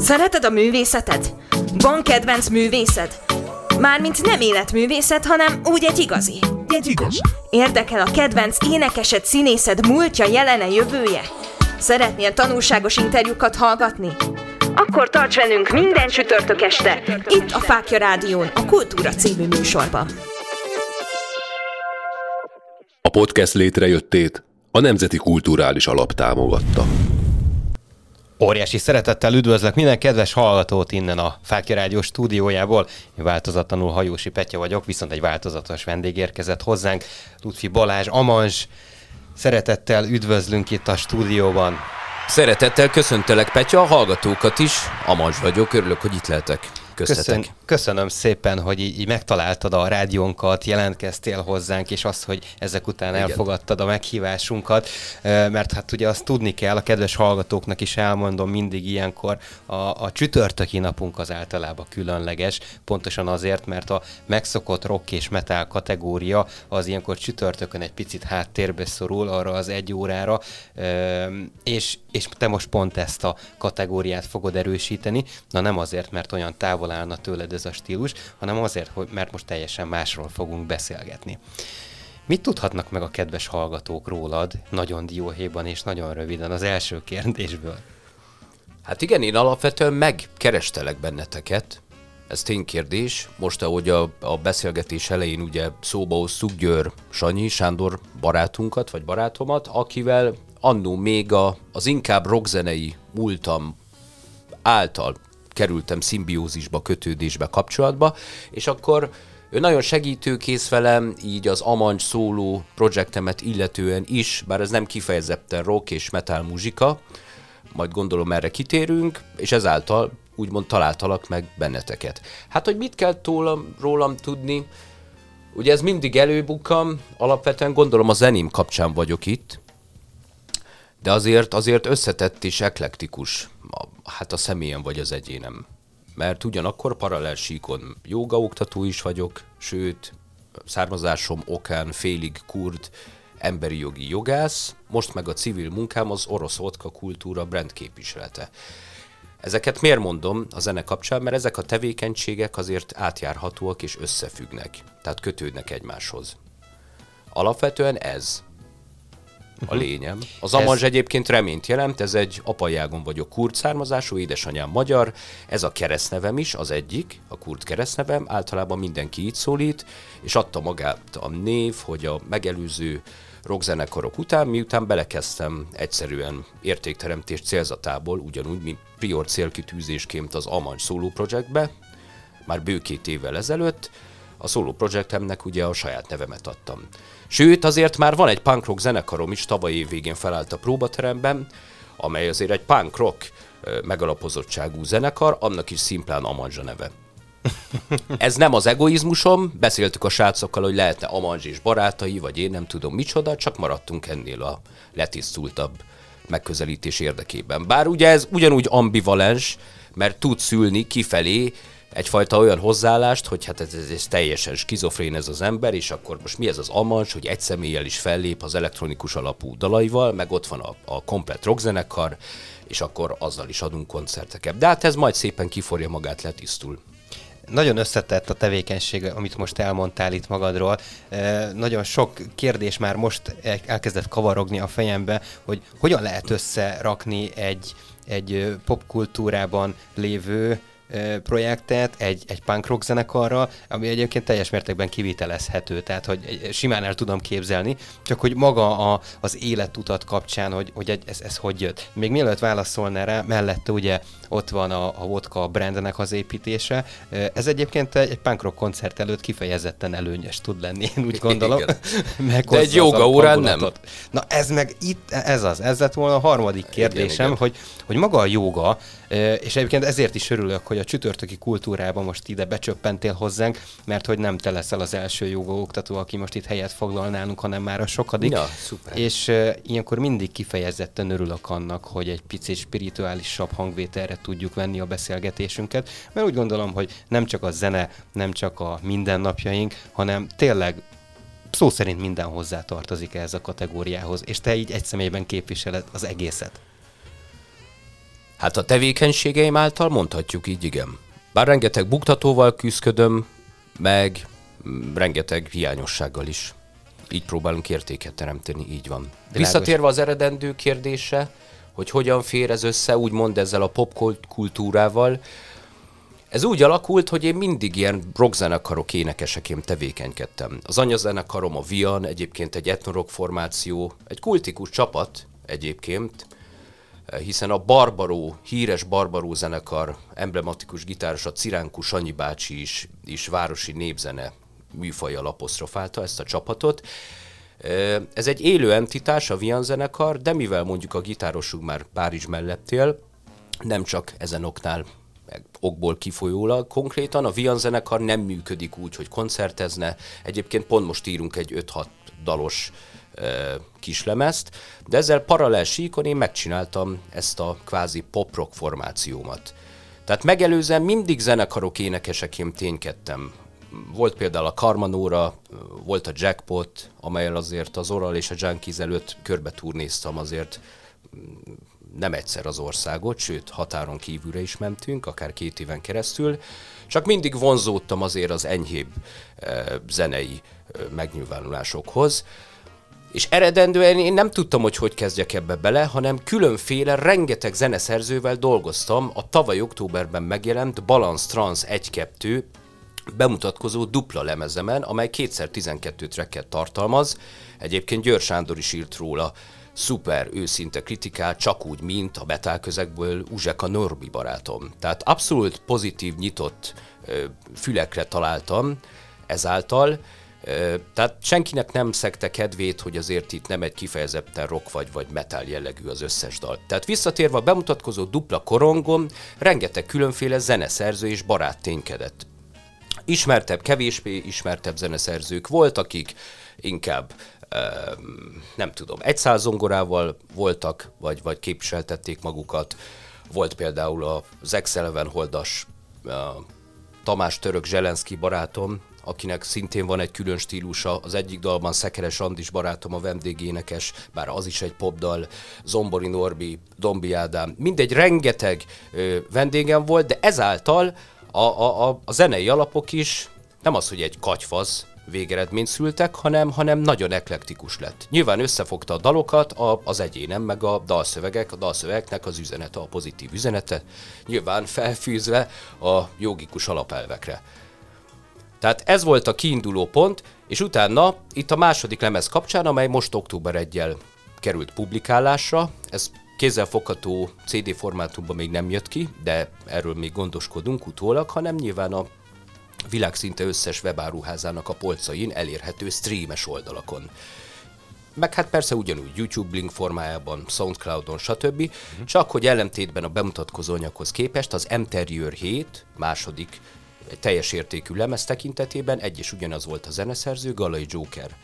Szereted a művészeted? Van kedvenc művészed? Mármint nem életművészet, hanem úgy egy igazi. Egy igaz. Érdekel a kedvenc énekesed, színészed múltja, jelene, jövője? Szeretnél tanulságos interjúkat hallgatni? Akkor tarts velünk minden csütörtök este, itt a Fákja Rádión, a Kultúra című műsorban. A podcast létrejöttét a Nemzeti Kulturális Alap támogatta. Óriási szeretettel üdvözlök minden kedves hallgatót innen a Fákja Rádió stúdiójából. Én változatlanul Hajósi Petya vagyok, viszont egy változatos vendég érkezett hozzánk, Ludfi Balázs Amans. Szeretettel üdvözlünk itt a stúdióban. Szeretettel köszöntelek, Petya, a hallgatókat is. Amans vagyok, örülök, hogy itt lehetek köztetek. Köszön, köszönöm szépen, hogy így, így megtaláltad a rádiónkat, jelentkeztél hozzánk, és azt, hogy ezek után Igen. elfogadtad a meghívásunkat, mert hát ugye azt tudni kell, a kedves hallgatóknak is elmondom mindig ilyenkor, a, a csütörtöki napunk az általában különleges, pontosan azért, mert a megszokott rock és metal kategória az ilyenkor csütörtökön egy picit háttérbe szorul arra az egy órára, és, és te most pont ezt a kategóriát fogod erősíteni, na nem azért, mert olyan távol távol állna tőled ez a stílus, hanem azért, hogy, mert most teljesen másról fogunk beszélgetni. Mit tudhatnak meg a kedves hallgatók rólad nagyon dióhéjban és nagyon röviden az első kérdésből? Hát igen, én alapvetően megkerestelek benneteket, ez ténykérdés. Most, ahogy a, a beszélgetés elején ugye szóba hoztuk Győr Sanyi, Sándor barátunkat, vagy barátomat, akivel annó még a, az inkább rockzenei múltam által kerültem szimbiózisba, kötődésbe, kapcsolatba, és akkor ő nagyon segítőkész velem, így az Amancs szóló projektemet illetően is, bár ez nem kifejezetten rock és metal muzsika, majd gondolom erre kitérünk, és ezáltal úgymond találtalak meg benneteket. Hát, hogy mit kell tólam, rólam tudni, ugye ez mindig előbukam, alapvetően gondolom a zeném kapcsán vagyok itt, de azért, azért összetett és eklektikus, hát a személyem vagy az egyénem. Mert ugyanakkor paralel síkon oktató is vagyok, sőt, származásom okán félig kurd, emberi jogi jogász, most meg a civil munkám az orosz vodka kultúra brand képviselete. Ezeket miért mondom a zene kapcsán? Mert ezek a tevékenységek azért átjárhatóak és összefüggnek, tehát kötődnek egymáshoz. Alapvetően ez a lényem. Az Amanzs egyébként reményt jelent, ez egy apai ágon vagyok kurd származású, édesanyám magyar, ez a keresztnevem is, az egyik, a kurd keresztnevem, általában mindenki így szólít, és adta magát a név, hogy a megelőző rockzenekarok után, miután belekezdtem egyszerűen értékteremtés célzatából, ugyanúgy, mint prior célkitűzésként az Amancs Solo Projectbe, már bő két évvel ezelőtt, a Solo Projectemnek ugye a saját nevemet adtam. Sőt, azért már van egy punk rock zenekarom is, tavaly év végén felállt a próbateremben, amely azért egy punk rock megalapozottságú zenekar, annak is szimplán Amanzsa neve. Ez nem az egoizmusom, beszéltük a srácokkal, hogy lehetne Amanzs és barátai, vagy én nem tudom micsoda, csak maradtunk ennél a letisztultabb megközelítés érdekében. Bár ugye ez ugyanúgy ambivalens, mert tud szülni kifelé egyfajta olyan hozzáállást, hogy hát ez, ez, ez teljesen skizofrén ez az ember, és akkor most mi ez az amans, hogy egy személlyel is fellép az elektronikus alapú dalaival, meg ott van a, a komplet rockzenekar, és akkor azzal is adunk koncerteket. De hát ez majd szépen kiforja magát, letisztul nagyon összetett a tevékenység, amit most elmondtál itt magadról. E, nagyon sok kérdés már most elkezdett kavarogni a fejembe, hogy hogyan lehet összerakni egy, egy popkultúrában lévő projektet egy, egy punk rock zenekarra, ami egyébként teljes mértékben kivitelezhető, tehát hogy simán el tudom képzelni, csak hogy maga a, az életutat kapcsán, hogy, hogy ez, ez hogy jött. Még mielőtt válaszolnál rá, mellette ugye ott van a, a vodka brandnek az építése. Ez egyébként egy punk rock koncert előtt kifejezetten előnyös tud lenni, én úgy gondolom. De egy joga órán nem. Na ez meg itt, ez az, ez lett volna a harmadik kérdésem, igen, igen. Hogy, hogy maga a joga, és egyébként ezért is örülök, hogy a csütörtöki kultúrában most ide becsöppentél hozzánk, mert hogy nem te leszel az első joga oktató, aki most itt helyet foglal nálunk, hanem már a sokadik. Ja, szuper. És ilyenkor mindig kifejezetten örülök annak, hogy egy picit spirituálisabb hangvételre tudjuk venni a beszélgetésünket, mert úgy gondolom, hogy nem csak a zene, nem csak a mindennapjaink, hanem tényleg szó szerint minden hozzá tartozik ehhez a kategóriához, és te így egy személyben képviseled az egészet. Hát a tevékenységeim által mondhatjuk így, igen. Bár rengeteg buktatóval küzdködöm, meg mm, rengeteg hiányossággal is. Így próbálunk értéket teremteni, így van. Világos. Visszatérve az eredendő kérdése, hogy hogyan fér ez össze, úgymond ezzel a popkultúrával, ez úgy alakult, hogy én mindig ilyen rockzenekarok énekeseként tevékenykedtem. Az anyazzenekarom a Vian, egyébként egy etnorok formáció, egy kultikus csapat egyébként, hiszen a Barbaró, híres Barbaró zenekar, emblematikus gitáros, a Ciránku Sanyi bácsi is, is városi népzene műfajjal apostrofálta ezt a csapatot. Ez egy élő entitás, a Vian zenekar, de mivel mondjuk a gitárosunk már Párizs mellett él, nem csak ezen oknál okból kifolyólag konkrétan. A Vian zenekar nem működik úgy, hogy koncertezne. Egyébként pont most írunk egy 5-6 dalos e, kislemezt, de ezzel paralel síkon én megcsináltam ezt a kvázi pop-rock formációmat. Tehát megelőzően mindig zenekarok énekeseként ténykedtem. Volt például a Karmanóra, volt a Jackpot, amelyel azért az Oral és a Junkies előtt körbe turnéztam azért nem egyszer az országot, sőt határon kívülre is mentünk, akár két éven keresztül, csak mindig vonzódtam azért az enyhébb e, zenei e, megnyilvánulásokhoz, és eredendően én nem tudtam, hogy hogy kezdjek ebbe bele, hanem különféle, rengeteg zeneszerzővel dolgoztam a tavaly októberben megjelent Balance Trans 1-2 bemutatkozó dupla lemezemen, amely kétszer 12 tracket tartalmaz. Egyébként Győr Sándor is írt róla szuper őszinte kritikát, csak úgy, mint a metal közegből Uzseka Norbi barátom. Tehát abszolút pozitív, nyitott fülekre találtam ezáltal, tehát senkinek nem szekte kedvét, hogy azért itt nem egy kifejezetten rock vagy, vagy metal jellegű az összes dal. Tehát visszatérve a bemutatkozó dupla korongom, rengeteg különféle zeneszerző és barát ténykedett. Ismertebb, kevésbé ismertebb zeneszerzők volt, akik inkább nem tudom, egy száz zongorával voltak, vagy, vagy képviseltették magukat. Volt például az Excel Holdas Tamás Török Zselenszki barátom, akinek szintén van egy külön stílusa. Az egyik dalban Szekeres Andis barátom a vendégénekes, bár az is egy popdal, Zombori Norbi, Dombi Ádám, mindegy, rengeteg ö, vendégem volt, de ezáltal a, a, a, a zenei alapok is nem az, hogy egy katyfasz, végeredményt szültek, hanem, hanem nagyon eklektikus lett. Nyilván összefogta a dalokat a, az egyénem, meg a dalszövegek, a dalszövegeknek az üzenete, a pozitív üzenete, nyilván felfűzve a jogikus alapelvekre. Tehát ez volt a kiinduló pont, és utána itt a második lemez kapcsán, amely most október 1 került publikálásra, ez kézzelfogható CD formátumban még nem jött ki, de erről még gondoskodunk utólag, hanem nyilván a világszinte összes webáruházának a polcain elérhető streames oldalakon. Meg hát persze ugyanúgy YouTube link formájában, Soundcloudon, stb. Uh-huh. Csak hogy ellentétben a bemutatkozó anyaghoz képest az Interior 7 második teljes értékű lemez tekintetében egy és ugyanaz volt a zeneszerző, Galai Joker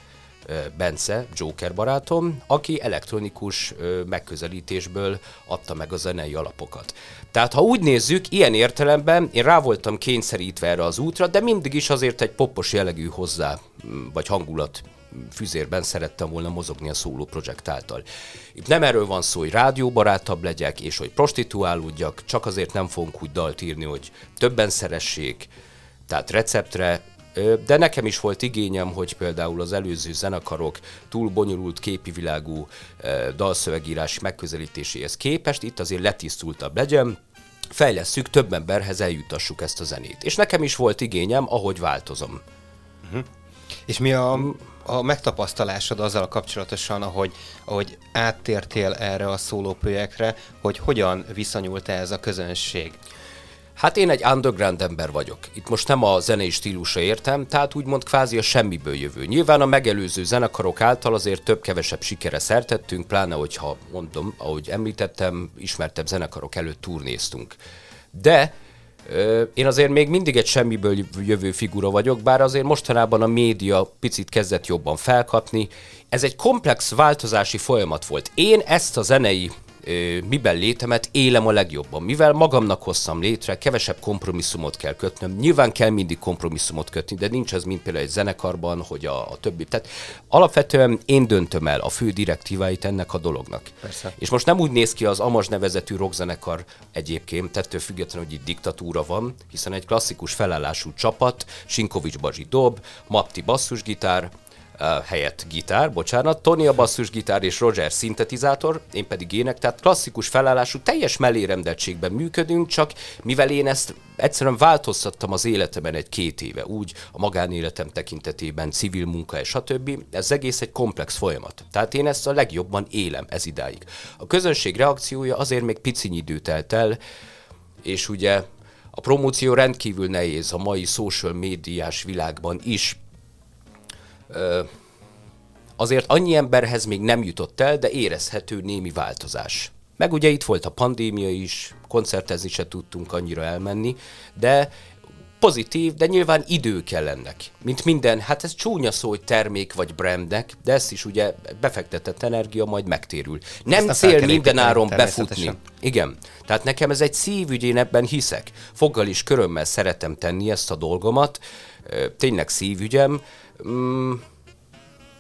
Bence, Joker barátom, aki elektronikus megközelítésből adta meg a zenei alapokat. Tehát ha úgy nézzük, ilyen értelemben én rá voltam kényszerítve erre az útra, de mindig is azért egy popos jellegű hozzá, vagy hangulat füzérben szerettem volna mozogni a szóló projekt által. Itt nem erről van szó, hogy rádióbarátabb legyek, és hogy prostituálódjak, csak azért nem fogunk úgy dalt írni, hogy többen szeressék, tehát receptre, de nekem is volt igényem, hogy például az előző zenekarok túl bonyolult képi világú dalszövegírás megközelítéséhez képest itt azért letisztultabb legyen, fejlesszük, több emberhez eljutassuk ezt a zenét. És nekem is volt igényem, ahogy változom. Uh-huh. És mi a, a megtapasztalásod azzal kapcsolatosan, ahogy, ahogy áttértél erre a szóló projektre, hogy hogyan viszonyult ez a közönség? Hát én egy underground ember vagyok. Itt most nem a zenei stílusa értem, tehát úgymond kvázi a semmiből jövő. Nyilván a megelőző zenekarok által azért több-kevesebb sikere szertettünk, pláne hogyha mondom, ahogy említettem, ismertebb zenekarok előtt turnéztunk. De én azért még mindig egy semmiből jövő figura vagyok, bár azért mostanában a média picit kezdett jobban felkapni. Ez egy komplex változási folyamat volt. Én ezt a zenei miben létemet élem a legjobban. Mivel magamnak hoztam létre, kevesebb kompromisszumot kell kötnöm. Nyilván kell mindig kompromisszumot kötni, de nincs az, mint például egy zenekarban, hogy a, a többi. Tehát alapvetően én döntöm el a fő direktíváit ennek a dolognak. Persze. És most nem úgy néz ki az Amaz nevezetű rockzenekar egyébként, tettől függetlenül, hogy itt diktatúra van, hiszen egy klasszikus felállású csapat, Sinkovics Bazsi dob, Mapti basszusgitár, helyett gitár, bocsánat, Tony a basszusgitár és Roger szintetizátor, én pedig ének, tehát klasszikus felállású, teljes mellérendeltségben működünk, csak mivel én ezt egyszerűen változtattam az életemben egy két éve, úgy a magánéletem tekintetében, civil munka és stb. Ez egész egy komplex folyamat. Tehát én ezt a legjobban élem ez idáig. A közönség reakciója azért még picinyi idő telt el, és ugye a promóció rendkívül nehéz a mai social médiás világban is, azért annyi emberhez még nem jutott el, de érezhető némi változás. Meg ugye itt volt a pandémia is, koncertezni se tudtunk annyira elmenni, de pozitív, de nyilván idő kell ennek. Mint minden, hát ez csúnya szó, hogy termék vagy brandnek, de ezt is ugye befektetett energia majd megtérül. Nem ezt cél minden áron befutni. Igen. Tehát nekem ez egy szívügy, én ebben hiszek. Foggal is körömmel szeretem tenni ezt a dolgomat. Tényleg szívügyem. Mm,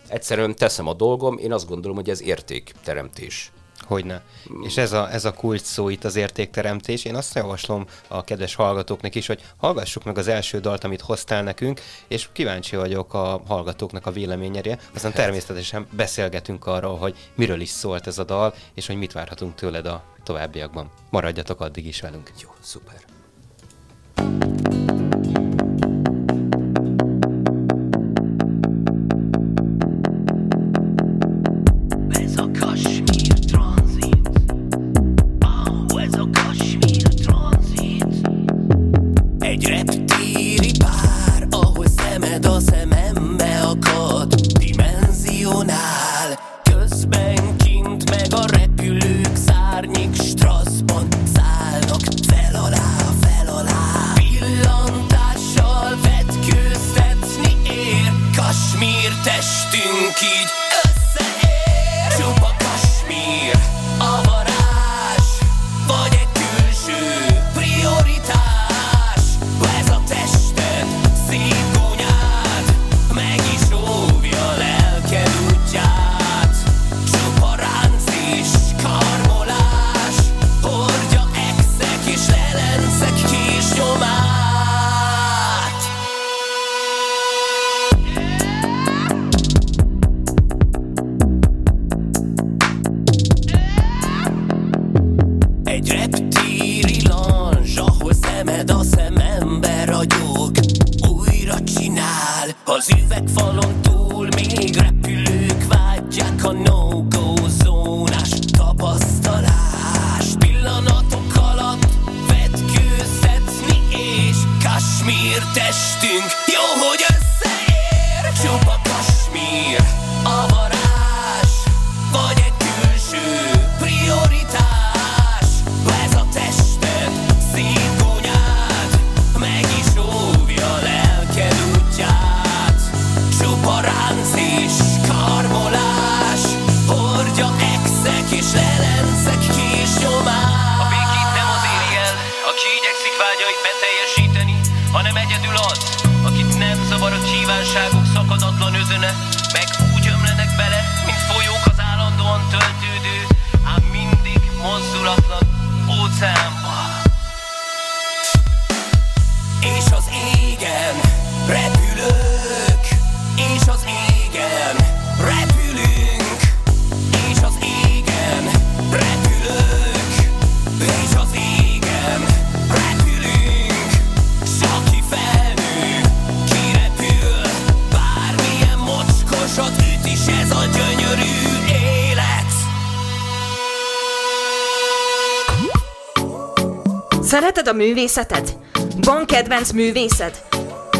egyszerűen teszem a dolgom, én azt gondolom, hogy ez értékteremtés. Hogyne. És ez a, ez a kulcs szó itt az értékteremtés. Én azt javaslom a kedves hallgatóknak is, hogy hallgassuk meg az első dalt, amit hoztál nekünk, és kíváncsi vagyok a hallgatóknak a véleményére. Aztán hát. természetesen beszélgetünk arról, hogy miről is szólt ez a dal, és hogy mit várhatunk tőled a továbbiakban. Maradjatok addig is velünk. Jó, szuper. lehetünk. Jó, hogy Szereted a művészetet? Van kedvenc művészed?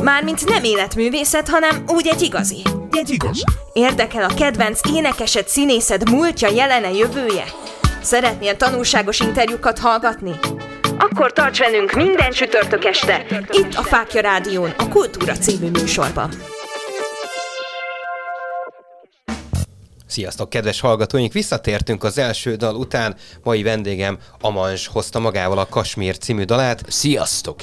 Mármint nem életművészet, hanem úgy egy igazi. Egy igazi. Érdekel a kedvenc énekesed, színészed múltja, jelene, jövője? Szeretnél tanulságos interjúkat hallgatni? Akkor tarts velünk minden csütörtök este, itt a Fákja Rádión, a Kultúra című műsorban. Sziasztok, kedves hallgatóink! Visszatértünk az első dal után. Mai vendégem Amans hozta magával a Kasmír című dalát. Sziasztok!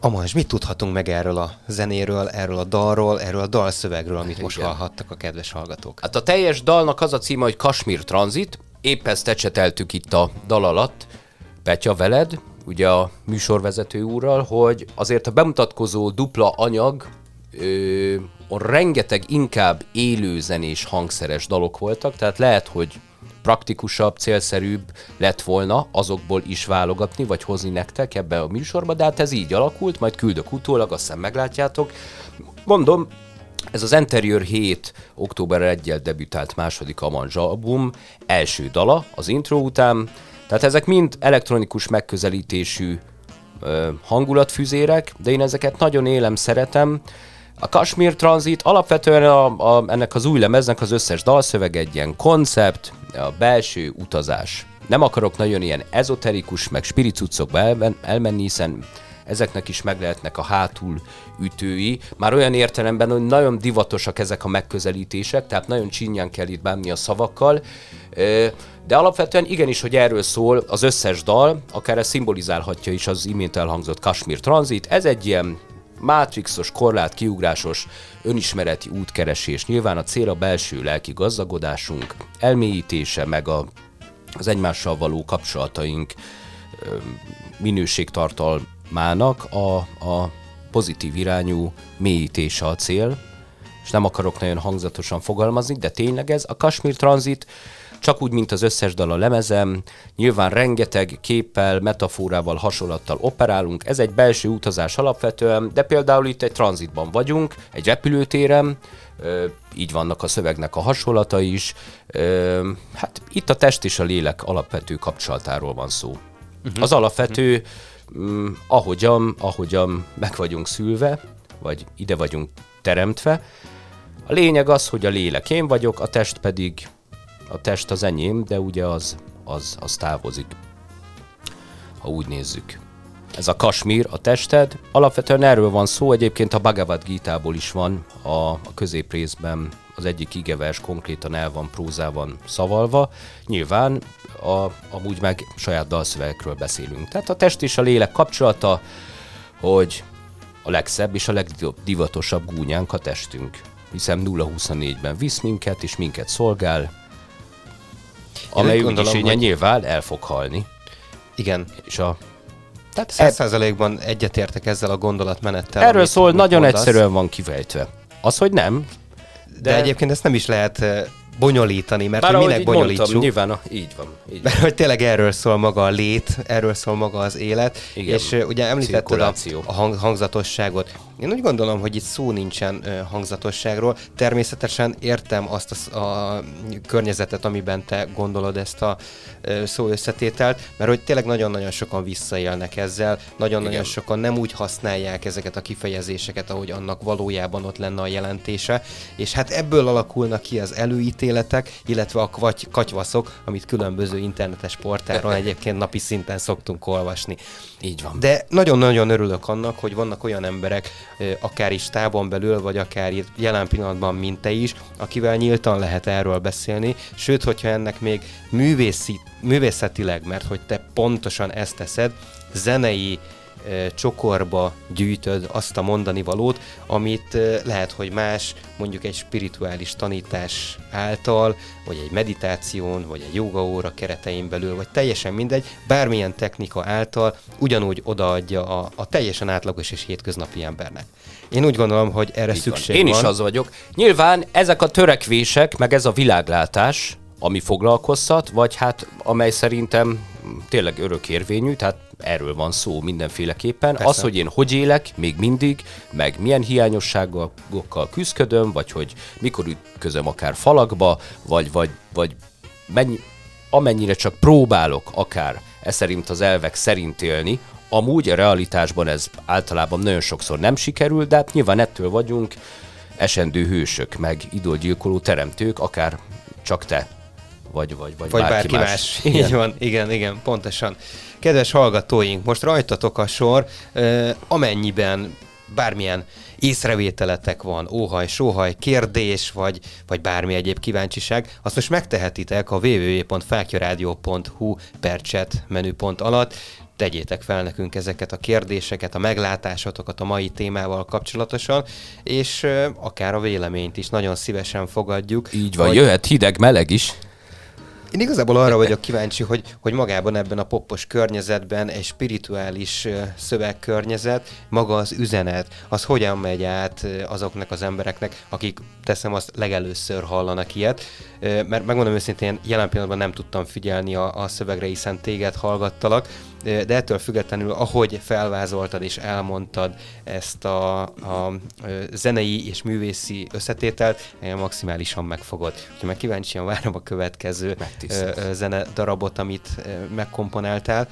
Amans, mit tudhatunk meg erről a zenéről, erről a dalról, erről a dalszövegről, amit Igen. most hallhattak a kedves hallgatók? Hát a teljes dalnak az a címe, hogy Kasmír Transit. Épp ezt ecseteltük itt a dal alatt, Petya veled, ugye a műsorvezető úrral, hogy azért a bemutatkozó dupla anyag ö, rengeteg inkább élőzenés hangszeres dalok voltak, tehát lehet, hogy praktikusabb, célszerűbb lett volna azokból is válogatni, vagy hozni nektek ebbe a műsorba, de hát ez így alakult, majd küldök utólag, azt hiszem meglátjátok. Mondom, ez az Interior 7 október 1 debütált második Amanzs album, első dala az intro után, tehát ezek mind elektronikus megközelítésű ö, hangulatfüzérek, de én ezeket nagyon élem, szeretem, a Kashmir Transit alapvetően a, a, ennek az új lemeznek az összes dalszöveg egy ilyen koncept, a belső utazás. Nem akarok nagyon ilyen ezoterikus, meg spiricucokba elmen, elmenni, hiszen ezeknek is meg lehetnek a hátul ütői. Már olyan értelemben, hogy nagyon divatosak ezek a megközelítések, tehát nagyon csinyán kell itt bánni a szavakkal. De alapvetően igenis, hogy erről szól az összes dal, akár ez szimbolizálhatja is az imént elhangzott Kashmir Transit. Ez egy ilyen Matrixos, korlát, kiugrásos, önismereti útkeresés. Nyilván a cél a belső lelki gazdagodásunk, elmélyítése, meg a, az egymással való kapcsolataink minőségtartalmának a, a pozitív irányú mélyítése a cél, és nem akarok nagyon hangzatosan fogalmazni, de tényleg ez. A Kashmir Transit csak úgy, mint az összes dal a lemezem, nyilván rengeteg képpel, metaforával, hasonlattal operálunk, ez egy belső utazás alapvetően, de például itt egy tranzitban vagyunk, egy repülőtéren, így vannak a szövegnek a hasonlata is. Hát itt a test és a lélek alapvető kapcsolatáról van szó. Uh-huh. Az alapvető, uh-huh. ahogyan, ahogyan meg vagyunk szülve, vagy ide vagyunk teremtve, a lényeg az, hogy a lélek én vagyok, a test pedig a test az enyém, de ugye az, az, az távozik, ha úgy nézzük. Ez a kasmír, a tested, alapvetően erről van szó, egyébként a Bhagavad Gita-ból is van a, a középrészben az egyik igevers konkrétan el van prózában szavalva. Nyilván a, amúgy meg saját dalszövegekről beszélünk. Tehát a test és a lélek kapcsolata, hogy a legszebb és a legdivatosabb gúnyánk a testünk. Hiszen 0-24-ben visz minket, és minket szolgál, amely gondolom, hogy... nyilván el fog halni. Igen. És a tehát száz százalékban egyetértek ezzel a gondolatmenettel. Erről szól, nagyon mondasz. egyszerűen van kivejtve. Az, hogy nem. De, de egyébként ezt nem is lehet eh, bonyolítani, mert Bár hogy minek bonyolítsuk. Mondtam, nyilván, így van. Így mert hogy tényleg erről szól maga a lét, erről szól maga az élet, Igen, és uh, ugye említetted a, a hang, hangzatosságot. Én úgy gondolom, hogy itt szó nincsen uh, hangzatosságról. Természetesen értem azt a, a környezetet, amiben te gondolod ezt a szó összetételt, mert hogy tényleg nagyon-nagyon sokan visszaélnek ezzel, nagyon-nagyon sokan nem úgy használják ezeket a kifejezéseket, ahogy annak valójában ott lenne a jelentése, és hát ebből alakulnak ki az előítéletek, illetve a katyvaszok, amit különböző internetes portáron egyébként napi szinten szoktunk olvasni. Így van. De nagyon-nagyon örülök annak, hogy vannak olyan emberek, akár is távon belül, vagy akár jelen pillanatban, mint te is, akivel nyíltan lehet erről beszélni, sőt, hogyha ennek még művészi, művészetileg, mert hogy te pontosan ezt teszed, zenei csokorba gyűjtöd azt a mondani valót, amit lehet, hogy más, mondjuk egy spirituális tanítás által, vagy egy meditáción, vagy egy jogaóra keretein belül, vagy teljesen mindegy, bármilyen technika által ugyanúgy odaadja a, a teljesen átlagos és hétköznapi embernek. Én úgy gondolom, hogy erre Így szükség van. Én van. is az vagyok. Nyilván ezek a törekvések, meg ez a világlátás, ami foglalkoztat, vagy hát amely szerintem tényleg örökérvényű, tehát erről van szó mindenféleképpen. Persze. Az, hogy én hogy élek még mindig, meg milyen hiányosságokkal küzdködöm, vagy hogy mikor ütközöm akár falakba, vagy, vagy, vagy mennyi, amennyire csak próbálok akár e szerint az elvek szerint élni, amúgy a realitásban ez általában nagyon sokszor nem sikerül, de hát nyilván ettől vagyunk esendő hősök, meg idolgyilkoló teremtők, akár csak te, vagy, vagy, vagy, vagy bárki, bárki más. más. Igen. Így van, igen, igen, pontosan. Kedves hallgatóink, most rajtatok a sor, amennyiben bármilyen észrevételetek van, óhaj, sóhaj, kérdés, vagy, vagy bármi egyéb kíváncsiság, azt most megtehetitek a www.fákjaradio.hu per chat menüpont alatt, tegyétek fel nekünk ezeket a kérdéseket, a meglátásotokat a mai témával kapcsolatosan, és akár a véleményt is nagyon szívesen fogadjuk. Így van, hogy... jöhet hideg, meleg is. Én igazából arra vagyok kíváncsi, hogy, hogy magában ebben a poppos környezetben egy spirituális szövegkörnyezet, maga az üzenet, az hogyan megy át azoknak az embereknek, akik teszem azt legelőször hallanak ilyet, mert megmondom őszintén, jelen pillanatban nem tudtam figyelni a, a szövegre, hiszen téged hallgattalak, de ettől függetlenül, ahogy felvázoltad és elmondtad ezt a, a zenei és művészi összetételt, maximálisan megfogod. Úgyhogy meg kíváncsian várom a következő zene darabot, amit megkomponáltál.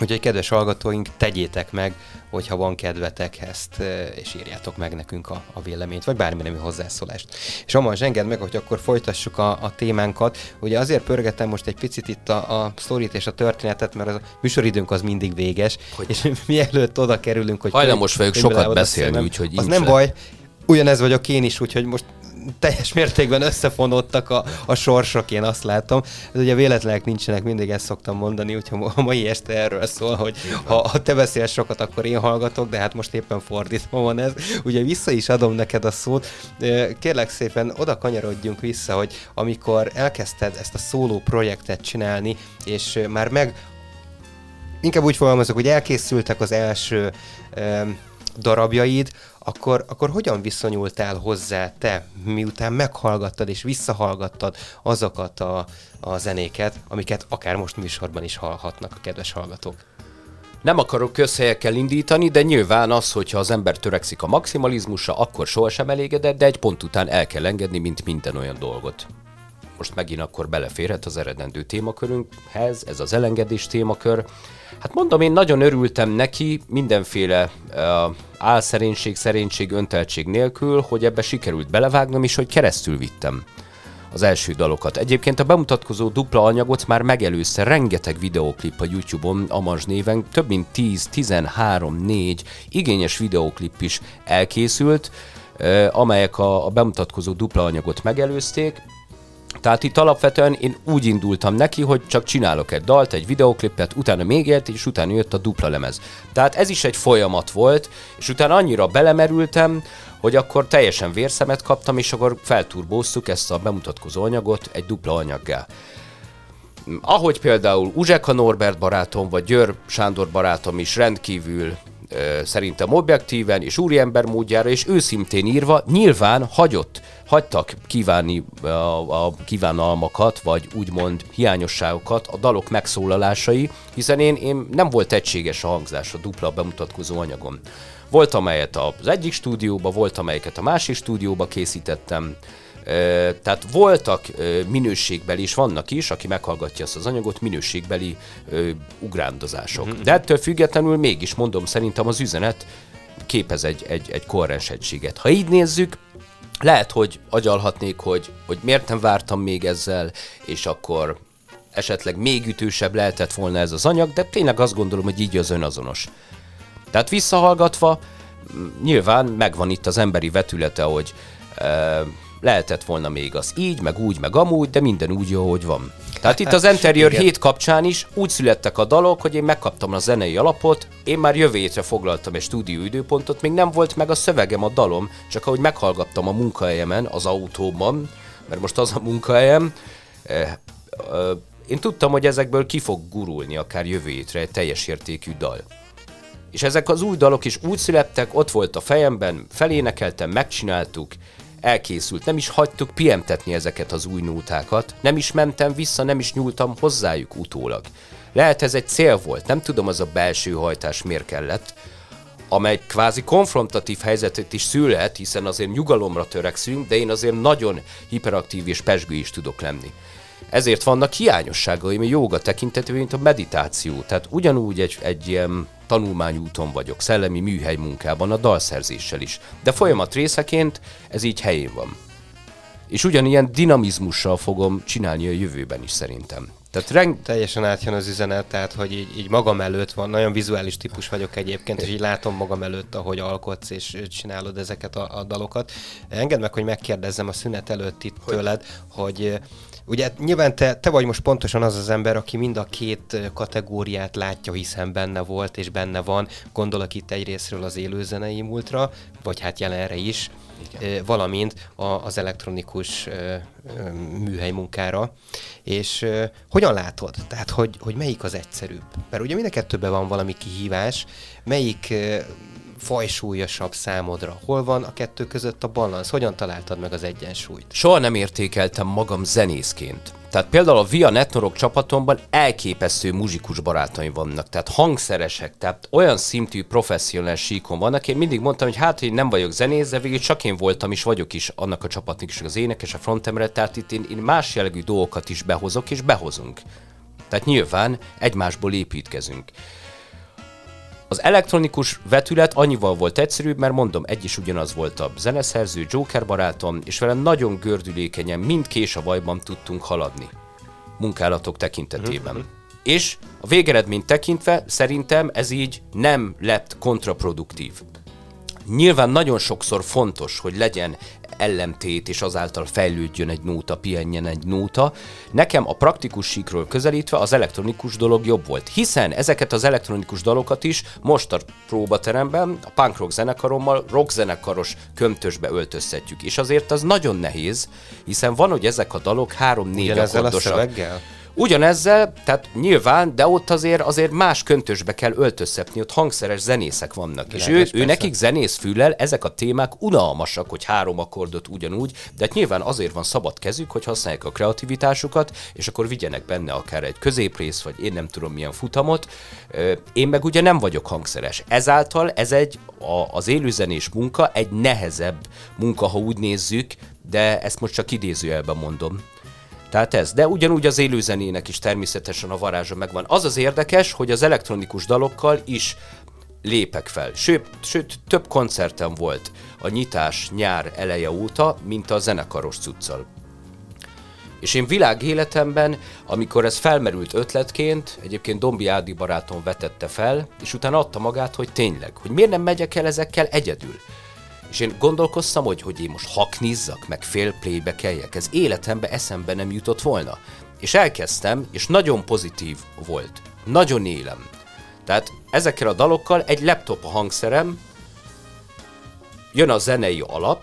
Úgyhogy kedves hallgatóink, tegyétek meg, hogyha van kedvetek ezt, és írjátok meg nekünk a, a véleményt, vagy bármi nemű hozzászólást. És Aman, engedd meg, hogy akkor folytassuk a, a témánkat. Ugye azért pörgetem most egy picit itt a, a sztorit és a történetet, mert a műsoridőnk az mindig véges, hogy... és mielőtt oda kerülünk, hogy... Hajlamos vagyok sokat beszélni, úgyhogy... Az nem le. baj, ugyanez vagyok én is, úgyhogy most teljes mértékben összefonódtak a, a sorsok, én azt látom. Ez ugye véletlenek nincsenek, mindig ezt szoktam mondani, úgyhogy a mai este erről szól, hogy ha, ha te beszélsz sokat, akkor én hallgatok, de hát most éppen fordítva van ez. Ugye vissza is adom neked a szót. Kérlek szépen oda kanyarodjunk vissza, hogy amikor elkezdted ezt a szóló projektet csinálni, és már meg inkább úgy fogalmazok, hogy elkészültek az első darabjaid, akkor, akkor hogyan viszonyultál hozzá te, miután meghallgattad és visszahallgattad azokat a, a zenéket, amiket akár most műsorban is hallhatnak a kedves hallgatók? Nem akarok közhelyekkel indítani, de nyilván az, hogyha az ember törekszik a maximalizmusra, akkor sohasem elégedett, de egy pont után el kell engedni, mint minden olyan dolgot. Most megint akkor beleférhet az eredendő témakörünkhez, ez az elengedés témakör. Hát mondom, én nagyon örültem neki mindenféle uh, álszerénység, szerénység, önteltség nélkül, hogy ebbe sikerült belevágnom, és hogy keresztül vittem az első dalokat. Egyébként a bemutatkozó dupla anyagot már megelőzte rengeteg videóklip a YouTube-on Amazs néven, több mint 10, 13, 4 igényes videóklip is elkészült, amelyek a, a bemutatkozó dupla anyagot megelőzték, tehát itt alapvetően én úgy indultam neki, hogy csak csinálok egy dalt, egy videoklipet, utána még egy, és utána jött a dupla lemez. Tehát ez is egy folyamat volt, és utána annyira belemerültem, hogy akkor teljesen vérszemet kaptam, és akkor felturbóztuk ezt a bemutatkozó anyagot egy dupla anyaggá. Ahogy például Uzseka Norbert barátom, vagy Győr Sándor barátom is rendkívül szerintem objektíven és úriember módjára és őszintén írva nyilván hagyott, hagytak kívánni a, a kívánalmakat, vagy úgymond hiányosságokat a dalok megszólalásai, hiszen én, én nem volt egységes a hangzás a dupla bemutatkozó anyagon. Volt amelyet az egyik stúdióba, volt amelyeket a másik stúdióba készítettem, tehát voltak minőségbeli, és vannak is, aki meghallgatja ezt az anyagot, minőségbeli ugrándozások. Mm-hmm. De ettől függetlenül mégis mondom, szerintem az üzenet képez egy, egy, egy koherens egységet. Ha így nézzük, lehet, hogy agyalhatnék, hogy, hogy miért nem vártam még ezzel, és akkor esetleg még ütősebb lehetett volna ez az anyag, de tényleg azt gondolom, hogy így az önazonos. Tehát visszahallgatva, nyilván megvan itt az emberi vetülete, hogy lehetett volna még az így, meg úgy, meg amúgy, de minden úgy jó, hogy van. Tehát itt az Interior 7 kapcsán is úgy születtek a dalok, hogy én megkaptam a zenei alapot, én már jövő hétre foglaltam egy stúdió időpontot, még nem volt meg a szövegem a dalom, csak ahogy meghallgattam a munkahelyemen, az autóban, mert most az a munkahelyem, eh, eh, én tudtam, hogy ezekből ki fog gurulni akár jövő hétre egy teljes értékű dal. És ezek az új dalok is úgy születtek, ott volt a fejemben, felénekeltem, megcsináltuk, elkészült. Nem is hagytuk piemtetni ezeket az új nótákat, nem is mentem vissza, nem is nyúltam hozzájuk utólag. Lehet ez egy cél volt, nem tudom az a belső hajtás miért kellett, amely kvázi konfrontatív helyzetet is szülhet, hiszen azért nyugalomra törekszünk, de én azért nagyon hiperaktív és pesgő is tudok lenni. Ezért vannak hiányosságaim a joga tekintetében, mint a meditáció. Tehát ugyanúgy egy, egy ilyen tanulmányúton vagyok, szellemi műhely munkában, a dalszerzéssel is. De folyamat részeként ez így helyén van. És ugyanilyen dinamizmussal fogom csinálni a jövőben is szerintem. Tehát reng... Teljesen átjön az üzenet, tehát hogy így, így magam előtt van, nagyon vizuális típus vagyok egyébként, és így látom magam előtt, ahogy alkotsz és csinálod ezeket a, a dalokat. Engedd meg, hogy megkérdezzem a szünet előtt itt hogy? tőled, hogy Ugye nyilván te, te vagy most pontosan az az ember, aki mind a két kategóriát látja, hiszen benne volt és benne van. Gondolok itt egyrésztről az élőzenei múltra, vagy hát jelenre is, Igen. valamint a, az elektronikus műhely munkára. És hogyan látod? Tehát, hogy, hogy melyik az egyszerűbb? Mert ugye mind a kettőben van valami kihívás, melyik fajsúlyosabb számodra? Hol van a kettő között a balansz? Hogyan találtad meg az egyensúlyt? Soha nem értékeltem magam zenészként. Tehát például a Via Netnorok csapatomban elképesztő muzsikus barátaim vannak, tehát hangszeresek, tehát olyan szintű professzionális síkon vannak. Én mindig mondtam, hogy hát, hogy nem vagyok zenész, de végül csak én voltam és vagyok is annak a csapatnak is az énekes, a frontemre, tehát itt én, én más jellegű dolgokat is behozok és behozunk. Tehát nyilván egymásból építkezünk. Az elektronikus vetület annyival volt egyszerűbb, mert mondom, egy is ugyanaz volt a zeneszerző, Joker barátom, és vele nagyon gördülékenyen, mind kés a vajban tudtunk haladni munkálatok tekintetében. Mm-hmm. És a végeredményt tekintve szerintem ez így nem lett kontraproduktív. Nyilván nagyon sokszor fontos, hogy legyen ellentét, és azáltal fejlődjön egy nóta, pihenjen egy nóta. Nekem a praktikus síkról közelítve az elektronikus dolog jobb volt, hiszen ezeket az elektronikus dalokat is most a próbateremben, a punk rock zenekarommal rock zenekaros köntösbe öltöztetjük, és azért az nagyon nehéz, hiszen van, hogy ezek a dalok három-négy akkordosak. Ugyanezzel, tehát nyilván, de ott azért azért más köntösbe kell öltöztetni, ott hangszeres zenészek vannak. És ő, ő nekik zenész füllel ezek a témák unalmasak, hogy három akkordot ugyanúgy, de hát nyilván azért van szabad kezük, hogy használják a kreativitásukat, és akkor vigyenek benne akár egy középrész, vagy én nem tudom milyen futamot. Én meg ugye nem vagyok hangszeres. Ezáltal ez egy a, az élőzenés munka egy nehezebb munka, ha úgy nézzük, de ezt most csak idézőjelben mondom. Tehát ez. De ugyanúgy az élőzenének is természetesen a varázsa megvan. Az az érdekes, hogy az elektronikus dalokkal is lépek fel. Sőt, sőt több koncertem volt a nyitás nyár eleje óta, mint a zenekaros cuccal. És én világéletemben, amikor ez felmerült ötletként, egyébként Dombi Ádi barátom vetette fel, és utána adta magát, hogy tényleg, hogy miért nem megyek el ezekkel egyedül. És én gondolkoztam, hogy, hogy én most haknizzak, meg fél playbe kelljek. Ez életembe eszembe nem jutott volna. És elkezdtem, és nagyon pozitív volt. Nagyon élem. Tehát ezekkel a dalokkal egy laptop a hangszerem, jön a zenei alap,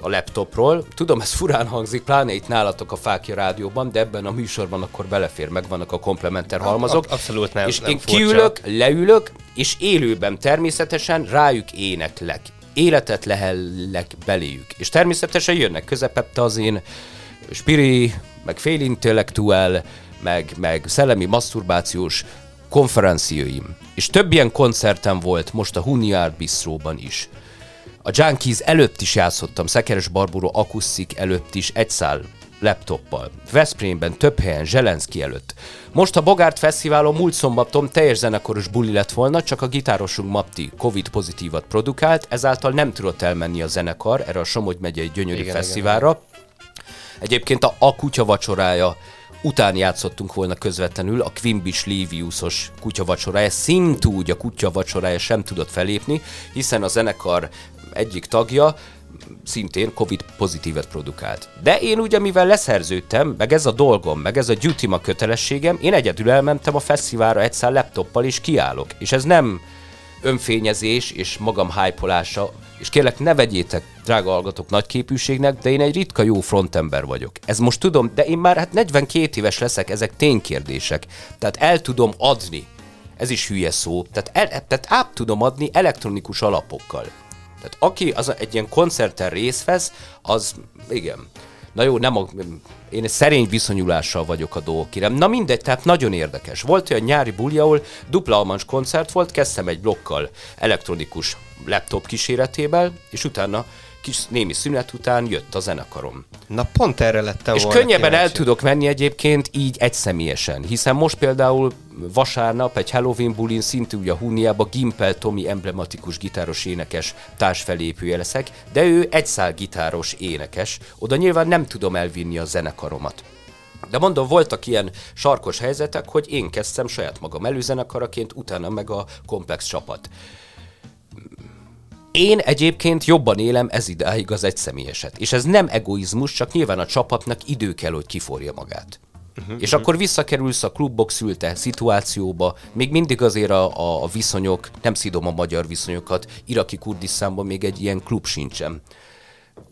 a laptopról. Tudom, ez furán hangzik, pláne itt nálatok a Fákja Rádióban, de ebben a műsorban akkor belefér, meg vannak a komplementer halmazok. Abszolút nem. És nem én furcsa. kiülök, leülök, és élőben természetesen rájuk éneklek életet lehellek beléjük. És természetesen jönnek közepette az én spiri, meg félintellektuál, meg, meg szellemi maszturbációs konferencióim. És több ilyen koncertem volt most a Huniár Bistróban is. A Junkies előtt is játszottam, Szekeres Barburo akusztik előtt is egy szál laptoppal. Veszprémben több helyen, Zselenszki előtt. Most a Bogárt Fesztiválon múlt szombaton teljes zenekoros buli lett volna, csak a gitárosunk Matti Covid pozitívat produkált, ezáltal nem tudott elmenni a zenekar erre a Somogy megyei gyönyörű igen, fesztiválra. Igen. Egyébként a, a kutya vacsorája után játszottunk volna közvetlenül, a Quimbis Liviusos kutyavacsorája, szintúgy a kutyavacsorája sem tudott felépni, hiszen a zenekar egyik tagja szintén Covid pozitívet produkált. De én ugye, mivel leszerződtem, meg ez a dolgom, meg ez a duty ma kötelességem, én egyedül elmentem a fesztiválra egyszer laptoppal is kiállok. És ez nem önfényezés és magam hypolása, és kérlek ne vegyétek, drága hallgatók, nagy képűségnek, de én egy ritka jó frontember vagyok. Ez most tudom, de én már hát 42 éves leszek, ezek ténykérdések. Tehát el tudom adni, ez is hülye szó, tehát, el, tehát át tudom adni elektronikus alapokkal. Tehát aki az egy ilyen koncerten részt vesz, az igen. Na jó, nem a, én szerény viszonyulással vagyok a dolgokére. Na mindegy, tehát nagyon érdekes. Volt olyan nyári buli, ahol dupla almans koncert volt, kezdtem egy blokkal elektronikus laptop kíséretével, és utána kis némi szünet után jött a zenekarom. Na pont erre lettem És volna könnyebben kíváncsi. el tudok menni egyébként így egyszemélyesen, hiszen most például vasárnap egy Halloween bulin szintű ugye a Huniába Gimpel Tomi emblematikus gitáros énekes társfelépője leszek, de ő egy szál gitáros énekes, oda nyilván nem tudom elvinni a zenekaromat. De mondom, voltak ilyen sarkos helyzetek, hogy én kezdtem saját magam előzenekaraként, utána meg a komplex csapat. Én egyébként jobban élem ez idáig az egyszemelyeset. És ez nem egoizmus, csak nyilván a csapatnak idő kell, hogy kiforja magát. Uh-huh, és uh-huh. akkor visszakerülsz a klubok szülte szituációba, még mindig azért a, a viszonyok, nem szidom a magyar viszonyokat, iraki Kurdisztánban még egy ilyen klub sincsen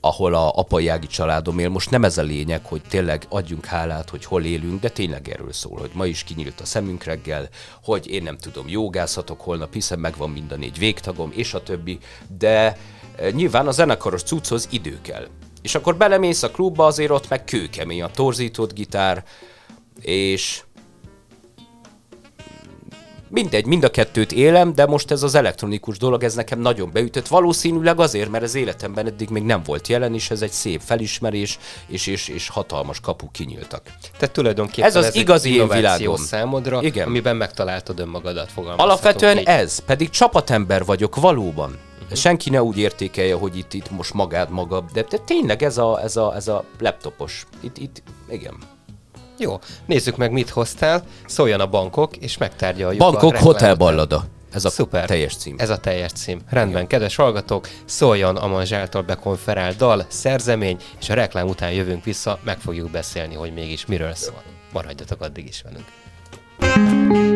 ahol a apai ági családom él. Most nem ez a lényeg, hogy tényleg adjunk hálát, hogy hol élünk, de tényleg erről szól, hogy ma is kinyílt a szemünk reggel, hogy én nem tudom, jogázhatok holnap, hiszen megvan minden négy végtagom, és a többi, de e, nyilván a zenekaros cucchoz idő kell. És akkor belemész a klubba, azért ott meg kőkemény a torzított gitár, és mindegy, mind a kettőt élem, de most ez az elektronikus dolog, ez nekem nagyon beütött. Valószínűleg azért, mert az életemben eddig még nem volt jelen, és ez egy szép felismerés, és, és, és hatalmas kapuk kinyíltak. Tehát tulajdonképpen ez az ez igazi én világom. számodra, Igen. amiben megtaláltad önmagadat, Alapvetően így. ez, pedig csapatember vagyok valóban. Uh-huh. Senki ne úgy értékelje, hogy itt, itt most magád maga, de, de tényleg ez a, ez a, ez a laptopos. Itt, itt, igen. Jó, nézzük meg, mit hoztál. Szóljon a bankok, és megtárgyaljuk Bankok a Hotel Ballada. Ez a Szuper. teljes cím. Ez a teljes cím. Rendben, Igen. kedves hallgatók, szóljon a Manzsáltal bekonferált dal, szerzemény, és a reklám után jövünk vissza, meg fogjuk beszélni, hogy mégis miről szól. Maradjatok addig is velünk.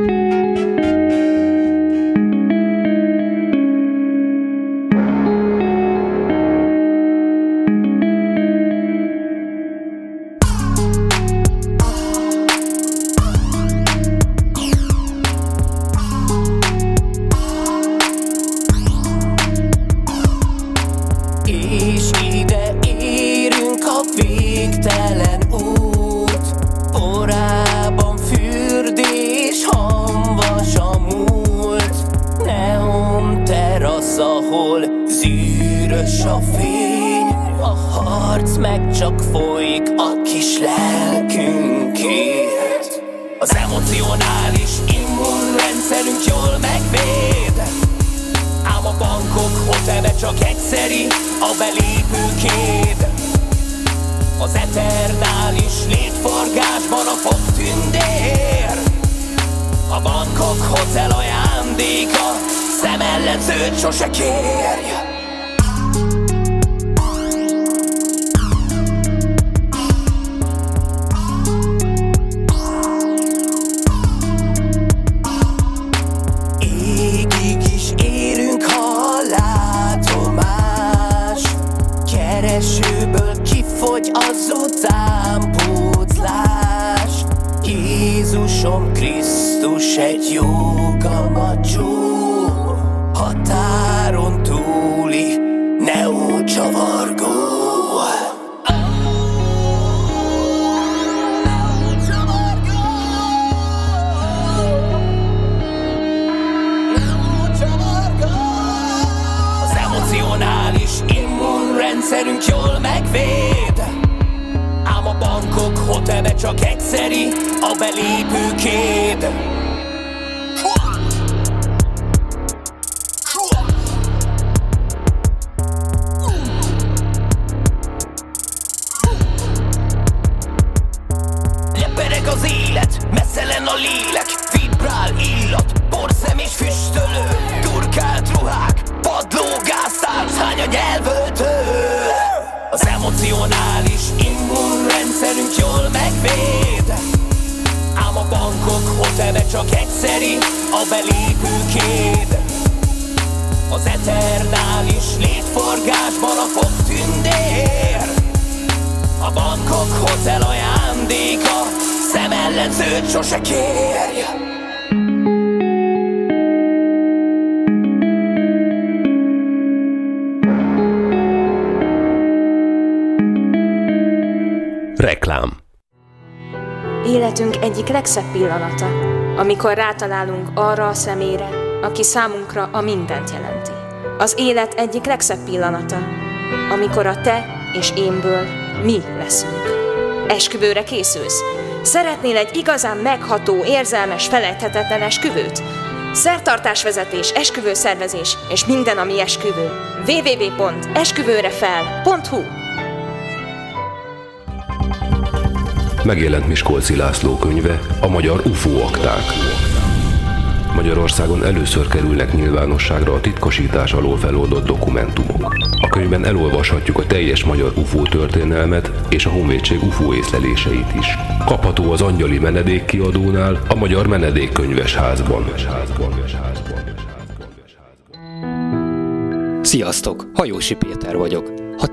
csak egyszeri a belépő belépőkéd Az eternális létforgásban a fogtündér A bankok hotel ajándéka Szem ellenzőt sose kérj. csak egyszeri a belépő kép. Legszebb pillanata, amikor rátalálunk arra a szemére, aki számunkra a mindent jelenti. Az élet egyik legszebb pillanata, amikor a te és énből mi leszünk. Esküvőre készülsz? Szeretnél egy igazán megható, érzelmes, felejthetetlen esküvőt? Szertartásvezetés, esküvőszervezés és minden, ami esküvő. www.esküvőrefel.hu megjelent Miskolci László könyve, a magyar UFO akták. Magyarországon először kerülnek nyilvánosságra a titkosítás alól feloldott dokumentumok. A könyvben elolvashatjuk a teljes magyar UFO történelmet és a Honvédség UFO észleléseit is. Kapható az Angyali Menedék kiadónál, a Magyar Menedékkönyves házban. Sziasztok! Hajósi Péter vagyok.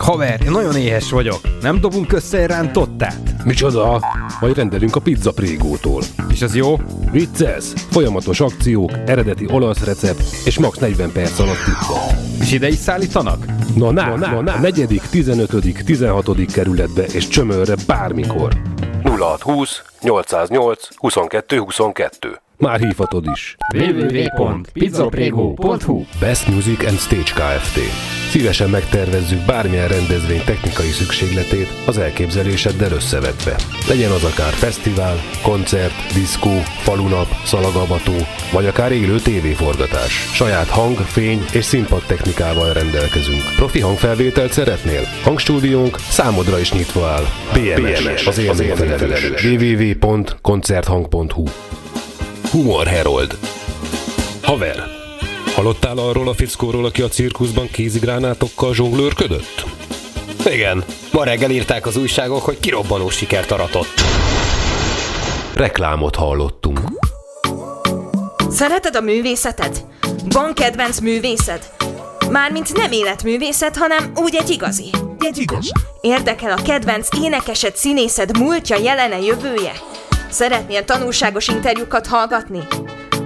Haver, én nagyon éhes vagyok. Nem dobunk össze egy rántottát? Micsoda? Majd rendelünk a pizza prégótól. És az jó? Vicces, folyamatos akciók, eredeti olasz recept és max 40 perc alatt pizza. És ide is szállítanak? Na, na, na, na, na. negyedik, 15., 16. kerületbe és csömörre bármikor. 0620 808 22 22. Már hívhatod is. www.pizzaprego.hu Best Music and Stage Kft. Szívesen megtervezzük bármilyen rendezvény technikai szükségletét az elképzeléseddel összevetve. Legyen az akár fesztivál, koncert, diszkó, falunap, szalagavató, vagy akár élő tévéforgatás. Saját hang, fény és színpad technikával rendelkezünk. Profi hangfelvételt szeretnél? Hangstúdiónk számodra is nyitva áll. BMS, BMS az élményfelelős. www.koncerthang.hu Humor Herold Haver, hallottál arról a fickóról, aki a cirkuszban kézigránátokkal zsonglőrködött? Igen, ma reggel írták az újságok, hogy kirobbanó sikert aratott. Reklámot hallottunk. Szereted a művészetet? Van kedvenc művészed? Mármint nem életművészet, hanem úgy egy igazi. Egy igaz. Érdekel a kedvenc énekesed, színészed múltja, jelene, jövője? Szeretnél tanulságos interjúkat hallgatni?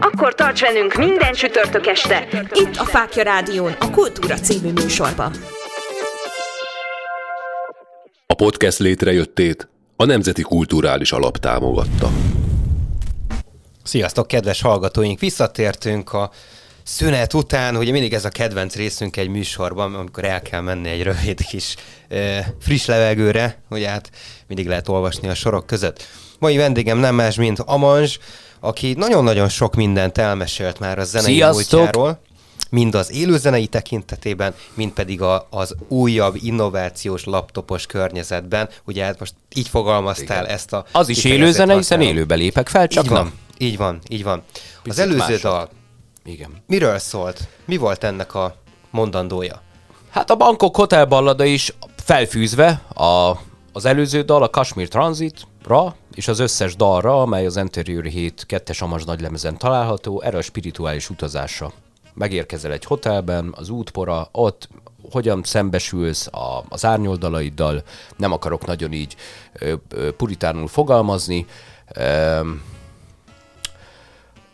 Akkor tarts velünk minden csütörtök este, itt a Fákja Rádión, a Kultúra című műsorban. A podcast létrejöttét a Nemzeti Kulturális Alap támogatta. Sziasztok, kedves hallgatóink! Visszatértünk a szünet után, ugye mindig ez a kedvenc részünk egy műsorban, amikor el kell menni egy rövid kis e, friss levegőre, ugye hát mindig lehet olvasni a sorok között. Mai vendégem nem más, mint Amanzs, aki nagyon-nagyon sok mindent elmesélt már a zenei Sziasztok! múltjáról, mind az élőzenei tekintetében, mind pedig a, az újabb innovációs laptopos környezetben. Ugye hát most így fogalmaztál Igen. ezt a... Az is élőzene, hiszen élőbe lépek fel, csak Így van, nem. így van, így van. Az Picit előző máshogy. dal Igen. miről szólt? Mi volt ennek a mondandója? Hát a Bangkok Hotel ballada is felfűzve a, az előző dal, a Kashmir Transitra, és az összes dalra, amely az Interior 7 kettes amas nagylemezen található, erre a spirituális utazásra. Megérkezel egy hotelben, az útpora, ott hogyan szembesülsz a, az árnyoldalaiddal, nem akarok nagyon így ö, ö, puritánul fogalmazni, ö,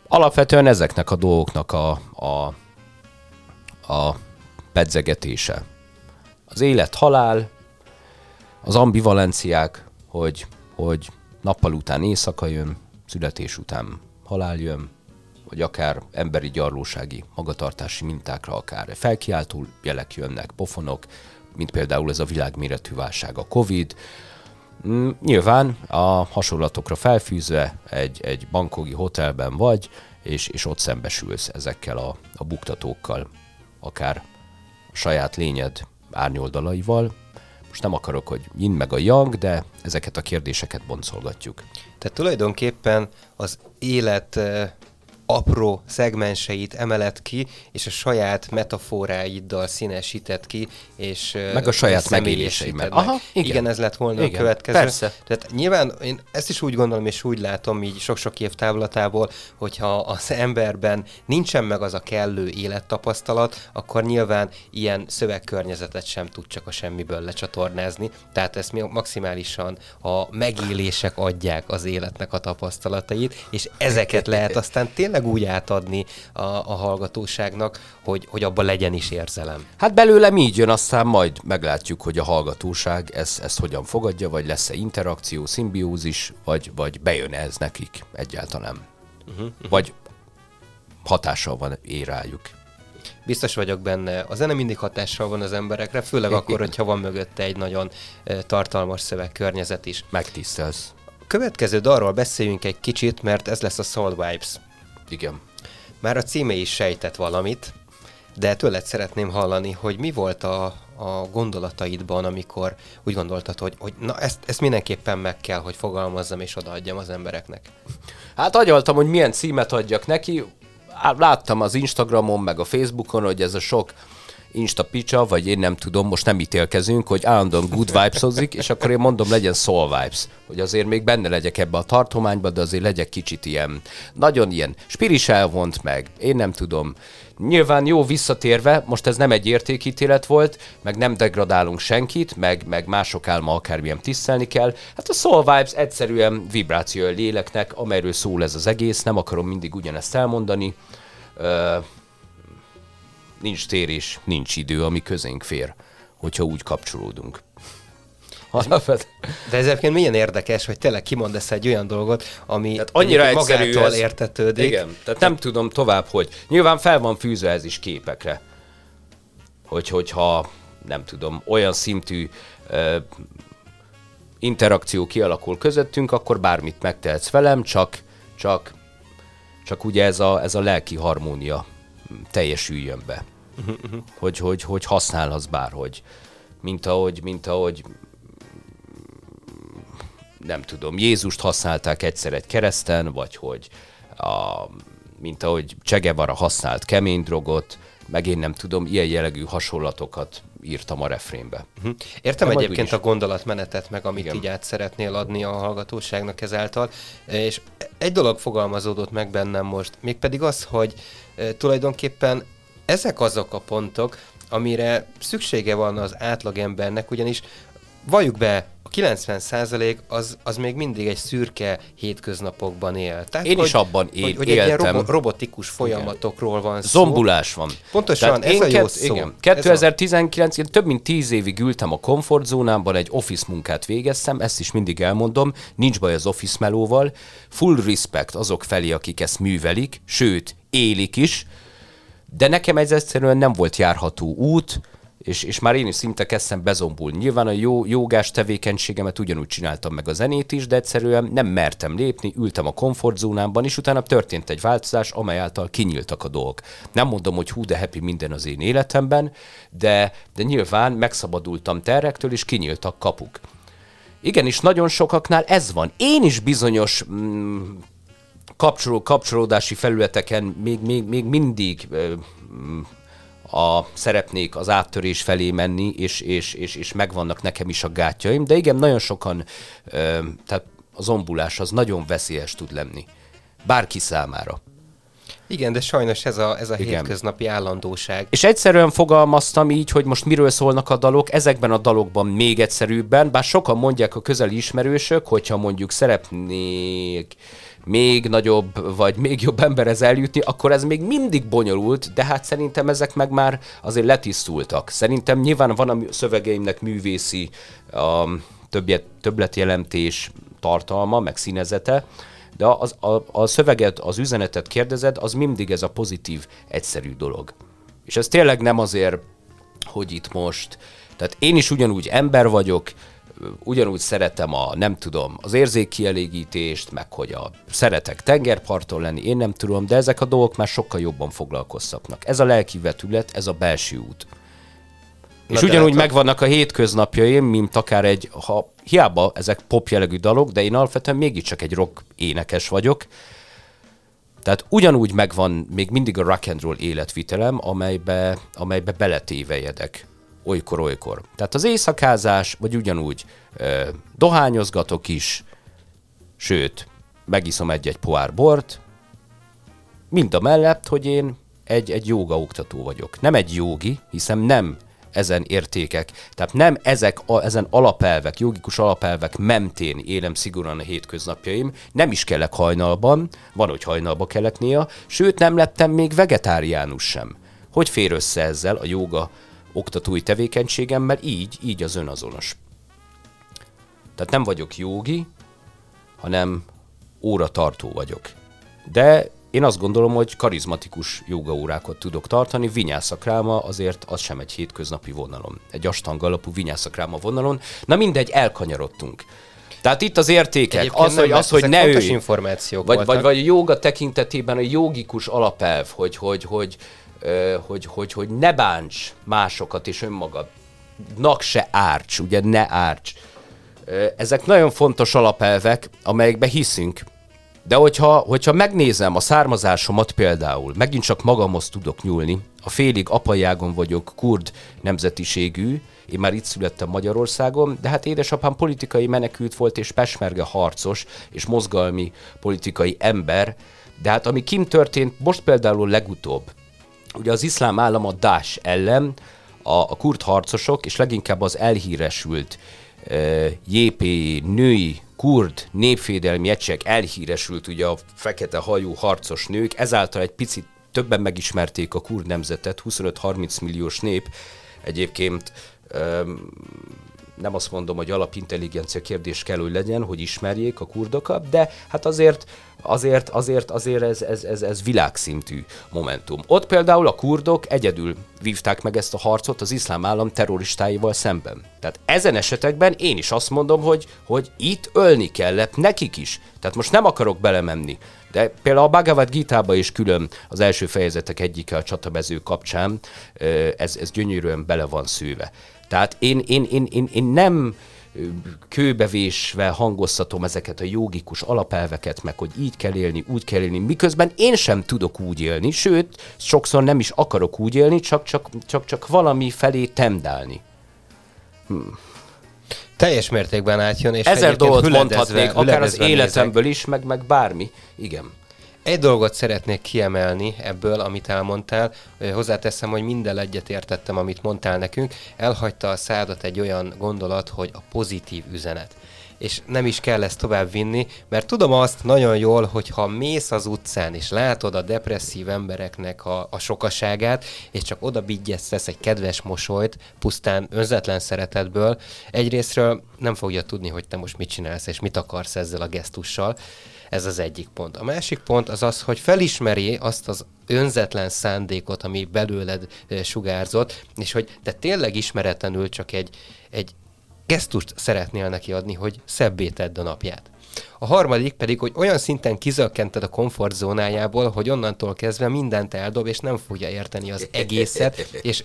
alapvetően ezeknek a dolgoknak a, a, a pedzegetése. Az élet, halál, az ambivalenciák, hogy, hogy nappal után éjszaka jön, születés után halál jön, vagy akár emberi gyarlósági magatartási mintákra akár felkiáltó jelek jönnek, pofonok, mint például ez a világméretű válság, a Covid. Mm, Nyilván a hasonlatokra felfűzve egy, egy bankogi hotelben vagy, és, és ott szembesülsz ezekkel a, a buktatókkal, akár a saját lényed árnyoldalaival. Most nem akarok, hogy yin meg a yang, de ezeket a kérdéseket boncolgatjuk. Tehát tulajdonképpen az élet eh, apró szegmenseit emeled ki, és a saját metaforáiddal színesített ki, és Meg a saját megéléseimmel. meg. Aha, igen. igen, ez lett volna Igen, a következő. persze. Tehát nyilván én ezt is úgy gondolom, és úgy látom így sok-sok év távlatából, hogyha az emberben nincsen meg az a kellő élettapasztalat, akkor nyilván ilyen szövegkörnyezetet sem tud csak a semmiből lecsatornázni. Tehát ezt mi maximálisan a megélések adják az életnek a tapasztalatait, és ezeket lehet aztán tényleg tényleg úgy átadni a, a hallgatóságnak, hogy, hogy abban legyen is érzelem. Hát belőlem így jön, aztán majd meglátjuk, hogy a hallgatóság ezt, ezt hogyan fogadja, vagy lesz-e interakció, szimbiózis, vagy, vagy bejön ez nekik egyáltalán. Uh-huh, uh-huh. Vagy hatással van ér rájuk. Biztos vagyok benne. A zene mindig hatással van az emberekre, főleg akkor, hogyha van mögötte egy nagyon tartalmas szövegkörnyezet is. Megtisztelsz. Következő dalról beszéljünk egy kicsit, mert ez lesz a Soul Vibes. Igen. Már a címe is sejtett valamit, de tőled szeretném hallani, hogy mi volt a, a gondolataidban, amikor úgy gondoltad, hogy, hogy na ezt, ezt mindenképpen meg kell, hogy fogalmazzam és odaadjam az embereknek. Hát agyaltam, hogy milyen címet adjak neki. Láttam az Instagramon, meg a Facebookon, hogy ez a sok Insta picsa, vagy én nem tudom, most nem ítélkezünk, hogy állandóan good vibes és akkor én mondom, legyen soul vibes, hogy azért még benne legyek ebbe a tartományba, de azért legyek kicsit ilyen, nagyon ilyen spiris elvont meg, én nem tudom. Nyilván jó visszatérve, most ez nem egy értékítélet volt, meg nem degradálunk senkit, meg, meg mások álma akármilyen tisztelni kell. Hát a Soul Vibes egyszerűen vibráció a léleknek, amelyről szól ez az egész, nem akarom mindig ugyanezt elmondani. Uh, nincs térés, nincs idő, ami közénk fér, hogyha úgy kapcsolódunk. De ez egyébként milyen érdekes, hogy tényleg kimondasz egy olyan dolgot, ami tehát annyira magától ez, értetődik. Igen, tehát nem tudom tovább, hogy nyilván fel van fűzve ez is képekre. Hogy, hogyha nem tudom, olyan szintű uh, interakció kialakul közöttünk, akkor bármit megtehetsz velem, csak, csak, csak ugye ez a, ez a lelki harmónia teljesüljön be. hogy, hogy, hogy használhatsz bárhogy. Mint ahogy, mint ahogy nem tudom, Jézust használták egyszer egy kereszten, vagy hogy a, mint ahogy Csegevara használt kemény drogot, meg én nem tudom, ilyen jellegű hasonlatokat írtam a refrénbe. Uh-huh. Értem De egyébként a gondolatmenetet, meg amit Igen. így át szeretnél adni a hallgatóságnak ezáltal, és egy dolog fogalmazódott meg bennem most, mégpedig az, hogy e, tulajdonképpen ezek azok a pontok, amire szüksége van az átlagembernek, ugyanis valljuk be, a 90% az, az még mindig egy szürke hétköznapokban él. Tehát, Én hogy, is abban é- hogy, hogy egy ilyen robo- robotikus folyamatokról van szó. Zombulás van. Pontosan, Tehát ez a jó kett, szó. Igen. 2019 én több mint 10 évig ültem a komfortzónámban, egy office munkát végeztem, ezt is mindig elmondom, nincs baj az office melóval. Full respect azok felé, akik ezt művelik, sőt, élik is, de nekem ez egyszerűen nem volt járható út, és, és már én is szinte kezdtem bezombulni. Nyilván a jó, jogás tevékenységemet ugyanúgy csináltam meg a zenét is, de egyszerűen nem mertem lépni, ültem a komfortzónámban, és utána történt egy változás, amely által kinyíltak a dolgok. Nem mondom, hogy hú, de happy minden az én életemben, de, de nyilván megszabadultam terrektől, és kinyíltak kapuk. Igen, és nagyon sokaknál ez van. Én is bizonyos mm, kapcsoló, kapcsolódási felületeken még, még, még mindig mm, a, szeretnék az áttörés felé menni, és, és, és, és megvannak nekem is a gátjaim, de igen, nagyon sokan, ö, tehát a zombulás az nagyon veszélyes tud lenni. Bárki számára. Igen, de sajnos ez a, ez a Igen. hétköznapi állandóság. És egyszerűen fogalmaztam így, hogy most miről szólnak a dalok, ezekben a dalokban még egyszerűbben, bár sokan mondják a közeli ismerősök, hogyha mondjuk szeretnék még nagyobb, vagy még jobb emberhez eljutni, akkor ez még mindig bonyolult, de hát szerintem ezek meg már azért letisztultak. Szerintem nyilván van a szövegeimnek művészi um, többet, többletjelentés tartalma, meg színezete, de az, a, a szöveget, az üzenetet kérdezed, az mindig ez a pozitív, egyszerű dolog. És ez tényleg nem azért, hogy itt most, tehát én is ugyanúgy ember vagyok, ugyanúgy szeretem a, nem tudom, az érzékkielégítést, meg hogy a szeretek tengerparton lenni, én nem tudom, de ezek a dolgok már sokkal jobban foglalkoztatnak. Ez a lelki vetület, ez a belső út. Na és ugyanúgy hát, megvannak a hétköznapjaim, mint akár egy, ha hiába ezek pop jellegű dalok, de én alapvetően mégiscsak egy rock énekes vagyok, tehát ugyanúgy megvan még mindig a rock and roll életvitelem, amelybe, amelybe beletévejedek olykor-olykor. Tehát az éjszakázás, vagy ugyanúgy ö, dohányozgatok is, sőt, megiszom egy-egy pohár bort, mind a mellett, hogy én egy, egy joga oktató vagyok. Nem egy jogi, hiszen nem ezen értékek. Tehát nem ezek, a, ezen alapelvek, jogikus alapelvek mentén élem szigorúan a hétköznapjaim, nem is kellek hajnalban, van, hogy hajnalba kellek néha, sőt nem lettem még vegetáriánus sem. Hogy fér össze ezzel a joga oktatói tevékenységemmel? Így, így az önazonos. Tehát nem vagyok jogi, hanem óratartó vagyok. De én azt gondolom, hogy karizmatikus jogaórákat tudok tartani, vinyászakráma azért az sem egy hétköznapi vonalon. Egy astang alapú vinyászakráma vonalon. Na mindegy, elkanyarodtunk. Tehát itt az értékek, Egyébként az, hogy, nem, az, hogy ne ő, információk vagy, voltak. vagy, vagy joga tekintetében a jogikus alapelv, hogy, hogy, hogy, ö, hogy, hogy, hogy ne bánts másokat és önmagadnak se árts, ugye ne árts. Ezek nagyon fontos alapelvek, amelyekbe hiszünk. De hogyha, hogyha megnézem a származásomat például, megint csak magamhoz tudok nyúlni, a félig apai ágon vagyok kurd nemzetiségű, én már itt születtem Magyarországon, de hát édesapám politikai menekült volt, és pesmerge harcos, és mozgalmi politikai ember, de hát ami kim történt, most például legutóbb, ugye az iszlám állam a Daesh ellen, a, a kurd harcosok, és leginkább az elhíresült uh, JP női kurd népvédelmi egység elhíresült, ugye a fekete hajú harcos nők, ezáltal egy picit többen megismerték a kurd nemzetet, 25-30 milliós nép, egyébként um, nem azt mondom, hogy alapintelligencia kérdés kell, hogy legyen, hogy ismerjék a kurdokat, de hát azért, azért, azért, azért ez, ez, ez, ez világszintű momentum. Ott például a kurdok egyedül vívták meg ezt a harcot az iszlám állam terroristáival szemben. Tehát ezen esetekben én is azt mondom, hogy, hogy itt ölni kellett nekik is. Tehát most nem akarok belemenni, de például a Bhagavad Gita-ba is külön az első fejezetek egyike a csatabező kapcsán, ez, ez gyönyörűen bele van szőve. Tehát én, én, én, én, én nem ö, kőbevésve hangoztatom ezeket a jogikus alapelveket, meg hogy így kell élni, úgy kell élni, miközben én sem tudok úgy élni, sőt, sokszor nem is akarok úgy élni, csak, csak, csak, csak valami felé tendálni. Teljes mértékben átjön, és Ezer dolgot mondhatnék, akár az hüledezve nézek. életemből is, meg, meg bármi. Igen. Egy dolgot szeretnék kiemelni ebből, amit elmondtál. Hozzáteszem, hogy minden egyet értettem, amit mondtál nekünk. Elhagyta a szádat egy olyan gondolat, hogy a pozitív üzenet. És nem is kell ezt tovább vinni, mert tudom azt nagyon jól, hogy ha mész az utcán, és látod a depresszív embereknek a, a sokaságát, és csak oda bigyesztesz egy kedves mosolyt, pusztán önzetlen szeretetből, egyrésztről nem fogja tudni, hogy te most mit csinálsz, és mit akarsz ezzel a gesztussal. Ez az egyik pont. A másik pont az az, hogy felismeri azt az önzetlen szándékot, ami belőled sugárzott, és hogy te tényleg ismeretlenül csak egy, egy gesztust szeretnél neki adni, hogy szebbé tedd a napját. A harmadik pedig, hogy olyan szinten kizökkented a komfortzónájából, hogy onnantól kezdve mindent eldob, és nem fogja érteni az egészet, és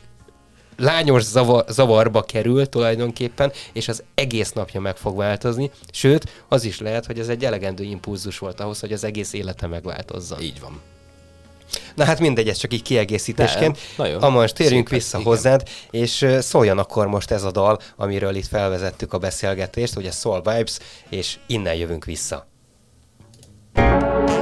lányos zavar, zavarba kerül tulajdonképpen, és az egész napja meg fog változni, sőt, az is lehet, hogy ez egy elegendő impulzus volt ahhoz, hogy az egész élete megváltozzon. Így van. Na hát mindegy, ez csak így kiegészítésként. Nem, Amans, térjünk szép, vissza igen. hozzád, és szóljon akkor most ez a dal, amiről itt felvezettük a beszélgetést, ugye Soul Vibes, és innen jövünk vissza. Még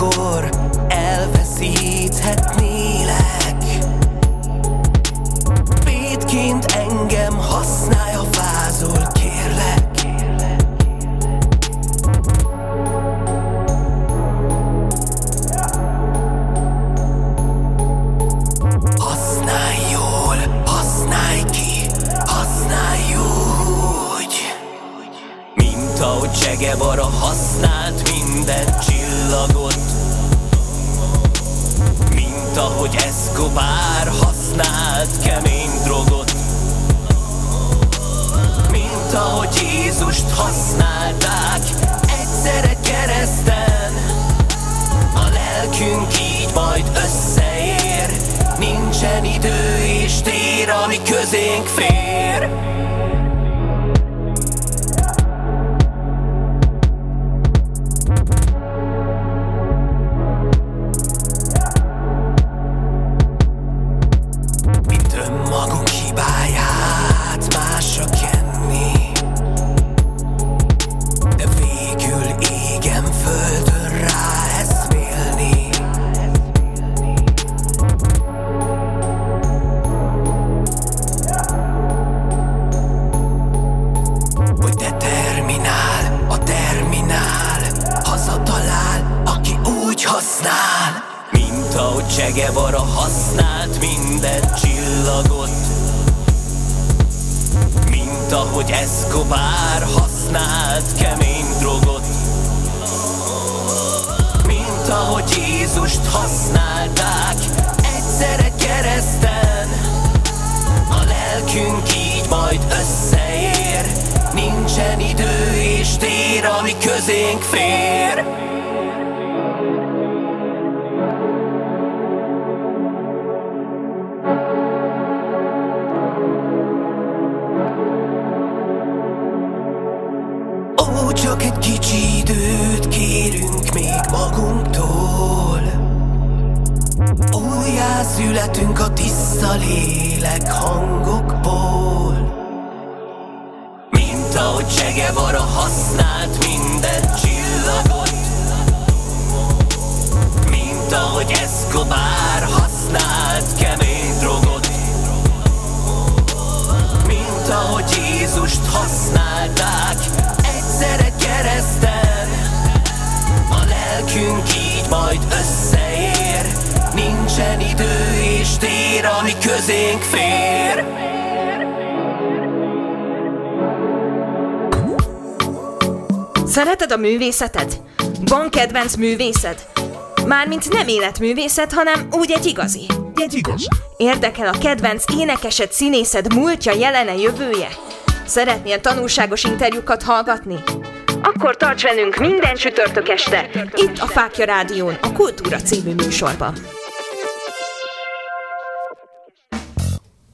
bármikor elveszíthetnélek Védként engem használj, ha fázol, kérlek. Használj jól, használj Mint ahogy Che Guevara használt minden csillagot. Mint ahogy Escobar használt kemény drogot. Mint ahogy Jézust használták egyszerre kereszten. A lelkünk így majd összeér Nincsen idő és tér, ami közénk fér Születünk a tiszta lélek hangokból. Mint ahogy Che Guevara használt minden csillagot. Mint ahogy Escobar használt kemény drogot. Mint ahogy Jézust használták egyszerre kereszten. A lelkünk így majd összeér Nincsen idő és tér, ami közénk fér Szereted a művészetet? Van kedvenc művészed? Mármint nem életművészet, hanem úgy egy igazi. Egy igaz. Érdekel a kedvenc énekesed, színészed múltja, jelene, jövője? Szeretnél tanulságos interjúkat hallgatni? Akkor tarts velünk minden csütörtök este, itt a Fákja Rádión, a Kultúra című műsorban.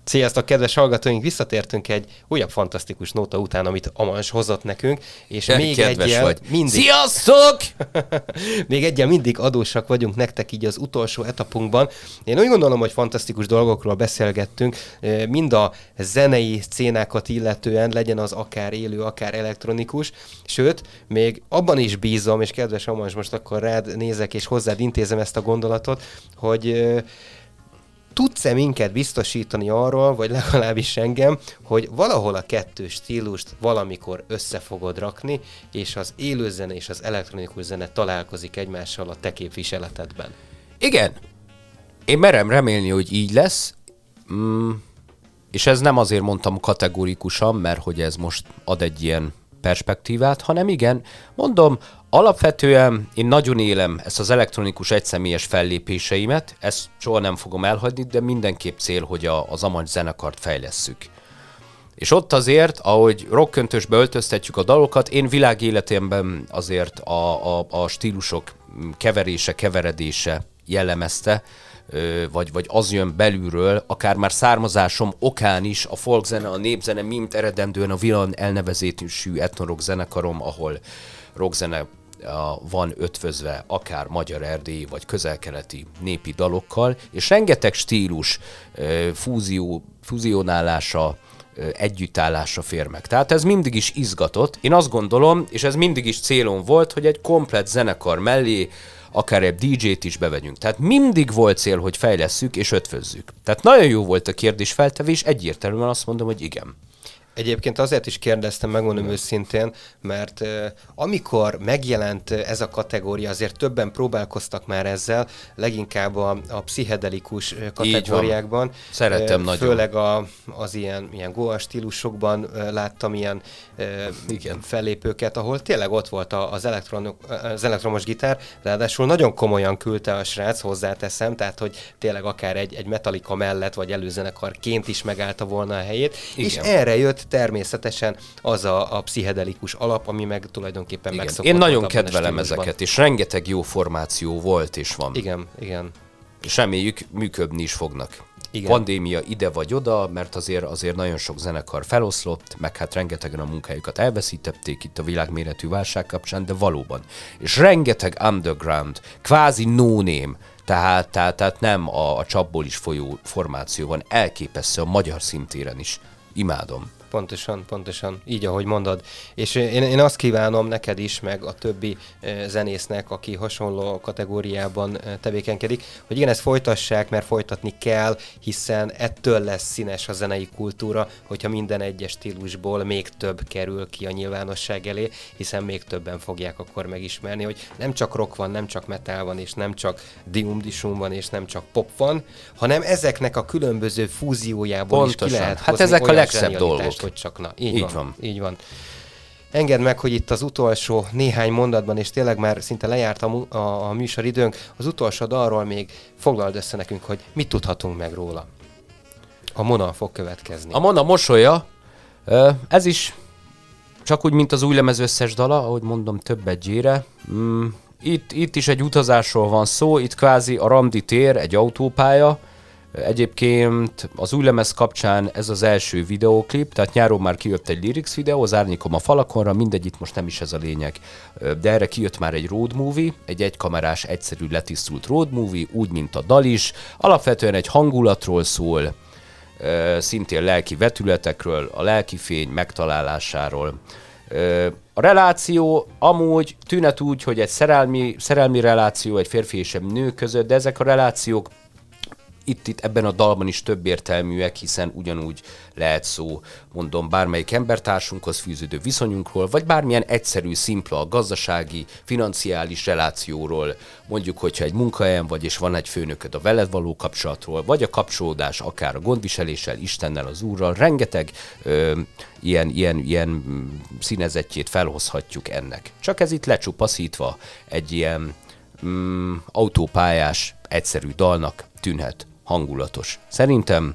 Sziasztok, kedves hallgatóink! Visszatértünk egy újabb fantasztikus nóta után, amit Amans hozott nekünk, és De még egyel vagy. mindig... Sziasztok! még egyel mindig adósak vagyunk nektek így az utolsó etapunkban. Én úgy gondolom, hogy fantasztikus dolgokról beszélgettünk, mind a zenei szcénákat illetően, legyen az akár élő, akár elektronikus, sőt, még abban is bízom, és kedves Amans, most akkor rád nézek, és hozzád intézem ezt a gondolatot, hogy tudsz-e minket biztosítani arról, vagy legalábbis engem, hogy valahol a kettő stílust valamikor össze fogod rakni, és az élőzene és az elektronikus zene találkozik egymással a te képviseletedben? Igen. Én merem remélni, hogy így lesz. Mm, és ez nem azért mondtam kategórikusan, mert hogy ez most ad egy ilyen perspektívát, hanem igen, mondom, alapvetően én nagyon élem ezt az elektronikus egyszemélyes fellépéseimet, ezt soha nem fogom elhagyni, de mindenképp cél, hogy a, az Amancs zenekart fejlesszük. És ott azért, ahogy rockköntösbe öltöztetjük a dalokat, én világéletemben azért a, a, a stílusok keverése, keveredése jellemezte, vagy, vagy az jön belülről, akár már származásom okán is, a folkzene, a népzene, mint eredendően a Villan elnevezésű etnorok zenekarom, ahol rockzene van ötvözve akár magyar erdélyi vagy közelkeleti népi dalokkal, és rengeteg stílus fúzió, fúzionálása, együttállása fér meg. Tehát ez mindig is izgatott. Én azt gondolom, és ez mindig is célom volt, hogy egy komplet zenekar mellé akár egy DJ-t is bevegyünk. Tehát mindig volt cél, hogy fejlesszük és ötvözzük. Tehát nagyon jó volt a kérdés feltevés, egyértelműen azt mondom, hogy igen. Egyébként azért is kérdeztem, megmondom őszintén, mert amikor megjelent ez a kategória, azért többen próbálkoztak már ezzel, leginkább a, a pszichedelikus kategóriákban. Szeretem uh, nagyon. Főleg a, az ilyen, ilyen goa stílusokban láttam ilyen Igen. fellépőket, ahol tényleg ott volt az, elektron, az elektromos gitár, ráadásul nagyon komolyan küldte a srác, hozzáteszem, tehát hogy tényleg akár egy, egy Metallica mellett, vagy előzenekarként is megállta volna a helyét, és Igen. erre jött természetesen az a, a pszichedelikus alap, ami meg tulajdonképpen igen. megszokott. Én nagyon kedvelem ezeket, és rengeteg jó formáció volt és van. Igen, igen. és reméljük működni is fognak. Igen. Pandémia ide vagy oda, mert azért azért nagyon sok zenekar feloszlott, meg hát rengetegen a munkájukat elveszítették itt a világméretű válság kapcsán, de valóban. És rengeteg underground, kvázi no name, tehát, tehát, tehát nem a, a csapból is folyó formáció van, elképesztő a magyar szintéren is. Imádom. Pontosan, pontosan, így ahogy mondod. És én, én azt kívánom neked is, meg a többi zenésznek, aki hasonló kategóriában tevékenykedik, hogy igen, ezt folytassák, mert folytatni kell, hiszen ettől lesz színes a zenei kultúra, hogyha minden egyes stílusból még több kerül ki a nyilvánosság elé, hiszen még többen fogják akkor megismerni, hogy nem csak rock van, nem csak metal van, és nem csak dium van, és nem csak pop van, hanem ezeknek a különböző fúziójából Pontosan. is ki lehet Hát ezek a legszebb dolgok. Hogy csak na, így, így van, van. Így van. Engedd meg, hogy itt az utolsó néhány mondatban, és tényleg már szinte lejárt a, a, a műsoridőnk, az utolsó dalról még foglald össze nekünk, hogy mit tudhatunk meg róla. A Mona fog következni. A Mona mosolya, ez is csak úgy, mint az új lemez összes dala, ahogy mondom, több egyére. Mm, itt, itt is egy utazásról van szó, itt kvázi a Ramdi tér, egy autópálya, Egyébként az új lemez kapcsán ez az első videóklip, tehát nyáron már kijött egy lyrics videó, az árnyékom a falakonra, mindegy, itt most nem is ez a lényeg. De erre kijött már egy road movie, egy egykamerás, egyszerű, letisztult road movie, úgy, mint a dal is. Alapvetően egy hangulatról szól, szintén lelki vetületekről, a lelki fény megtalálásáról. A reláció amúgy tűnet úgy, hogy egy szerelmi, szerelmi reláció egy férfi és egy nő között, de ezek a relációk itt, itt ebben a dalban is több értelműek, hiszen ugyanúgy lehet szó, mondom, bármelyik embertársunkhoz fűződő viszonyunkról, vagy bármilyen egyszerű, szimpla gazdasági, financiális relációról, mondjuk, hogyha egy munkahelyen vagy, és van egy főnököd a veled való kapcsolatról, vagy a kapcsolódás akár a gondviseléssel, Istennel, az Úrral, rengeteg ö, ilyen, ilyen, ilyen színezetjét felhozhatjuk ennek. Csak ez itt lecsupaszítva egy ilyen mm, autópályás, egyszerű dalnak tűnhet hangulatos. Szerintem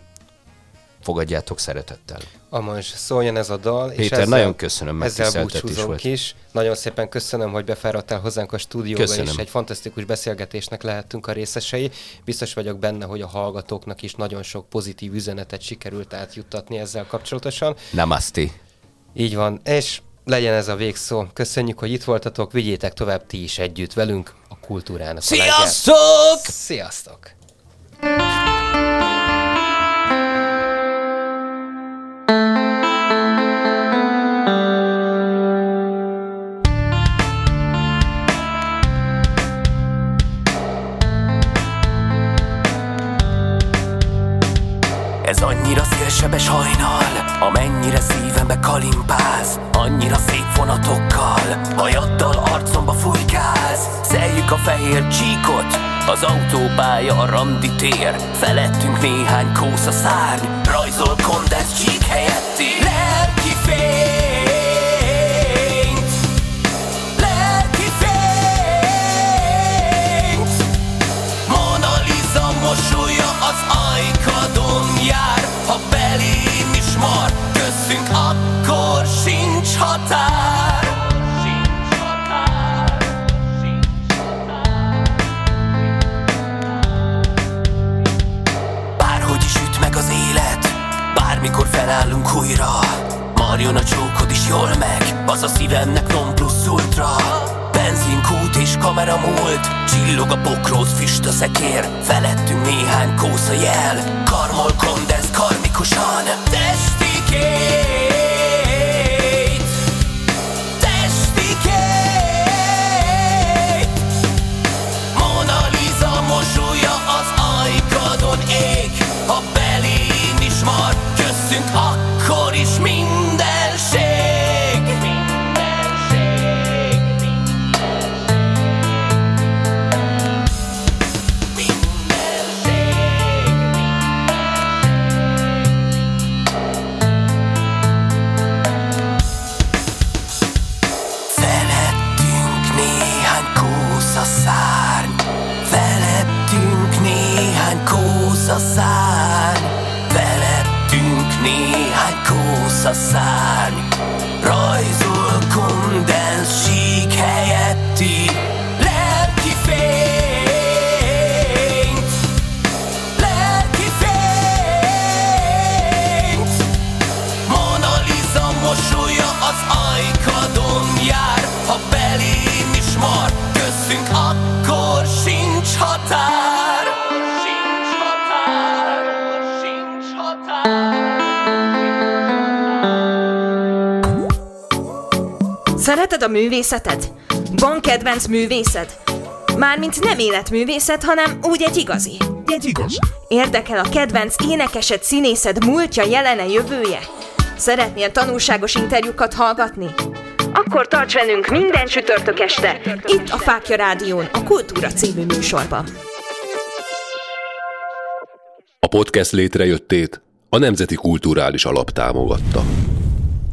fogadjátok szeretettel. Amaz, szóljon ez a dal. Péter, és ezzel, nagyon köszönöm, ezzel búcsúzunk is. Nagyon szépen köszönöm, hogy befáradtál hozzánk a stúdióba, köszönöm. és egy fantasztikus beszélgetésnek lehettünk a részesei. Biztos vagyok benne, hogy a hallgatóknak is nagyon sok pozitív üzenetet sikerült átjuttatni ezzel kapcsolatosan. Namaste. Így van, és legyen ez a végszó. Köszönjük, hogy itt voltatok, vigyétek tovább ti is együtt velünk a kultúrának. Sziasztok! A Sziasztok! Ez annyira szélsebes hajnal, amennyire szívembe kalimpálsz Annyira szép vonatokkal, hajaddal arcomba fújkálsz Szeljük a fehér csíkot, az autópálya a randi tér. Felettünk néhány kósza szárny Rajzol kondensz csík helyetti. Lelki fényt mar Köztünk akkor sincs határ. Bármikor felállunk újra. Marjon a csókod is jól meg Az a szívemnek non plusz ultra. Benzinkút és kamera múlt. Csillog a pokrót, füst a szekér. Felettünk néhány kósza jel. Karmol kondensz karmikusan. Testikét szárny Rajzol kondensz sík Szereted a művészetet? Van kedvenc művészed? Mármint nem életművészet, hanem úgy egy igazi. Egy igazi. Érdekel a kedvenc énekesed, színészed múltja, jelene, jövője? Szeretnél tanulságos interjúkat hallgatni? Akkor tarts velünk minden csütörtök este, itt a Fákja Rádión, a Kultúra című műsorban. A podcast létrejöttét a Nemzeti Kulturális Alap támogatta.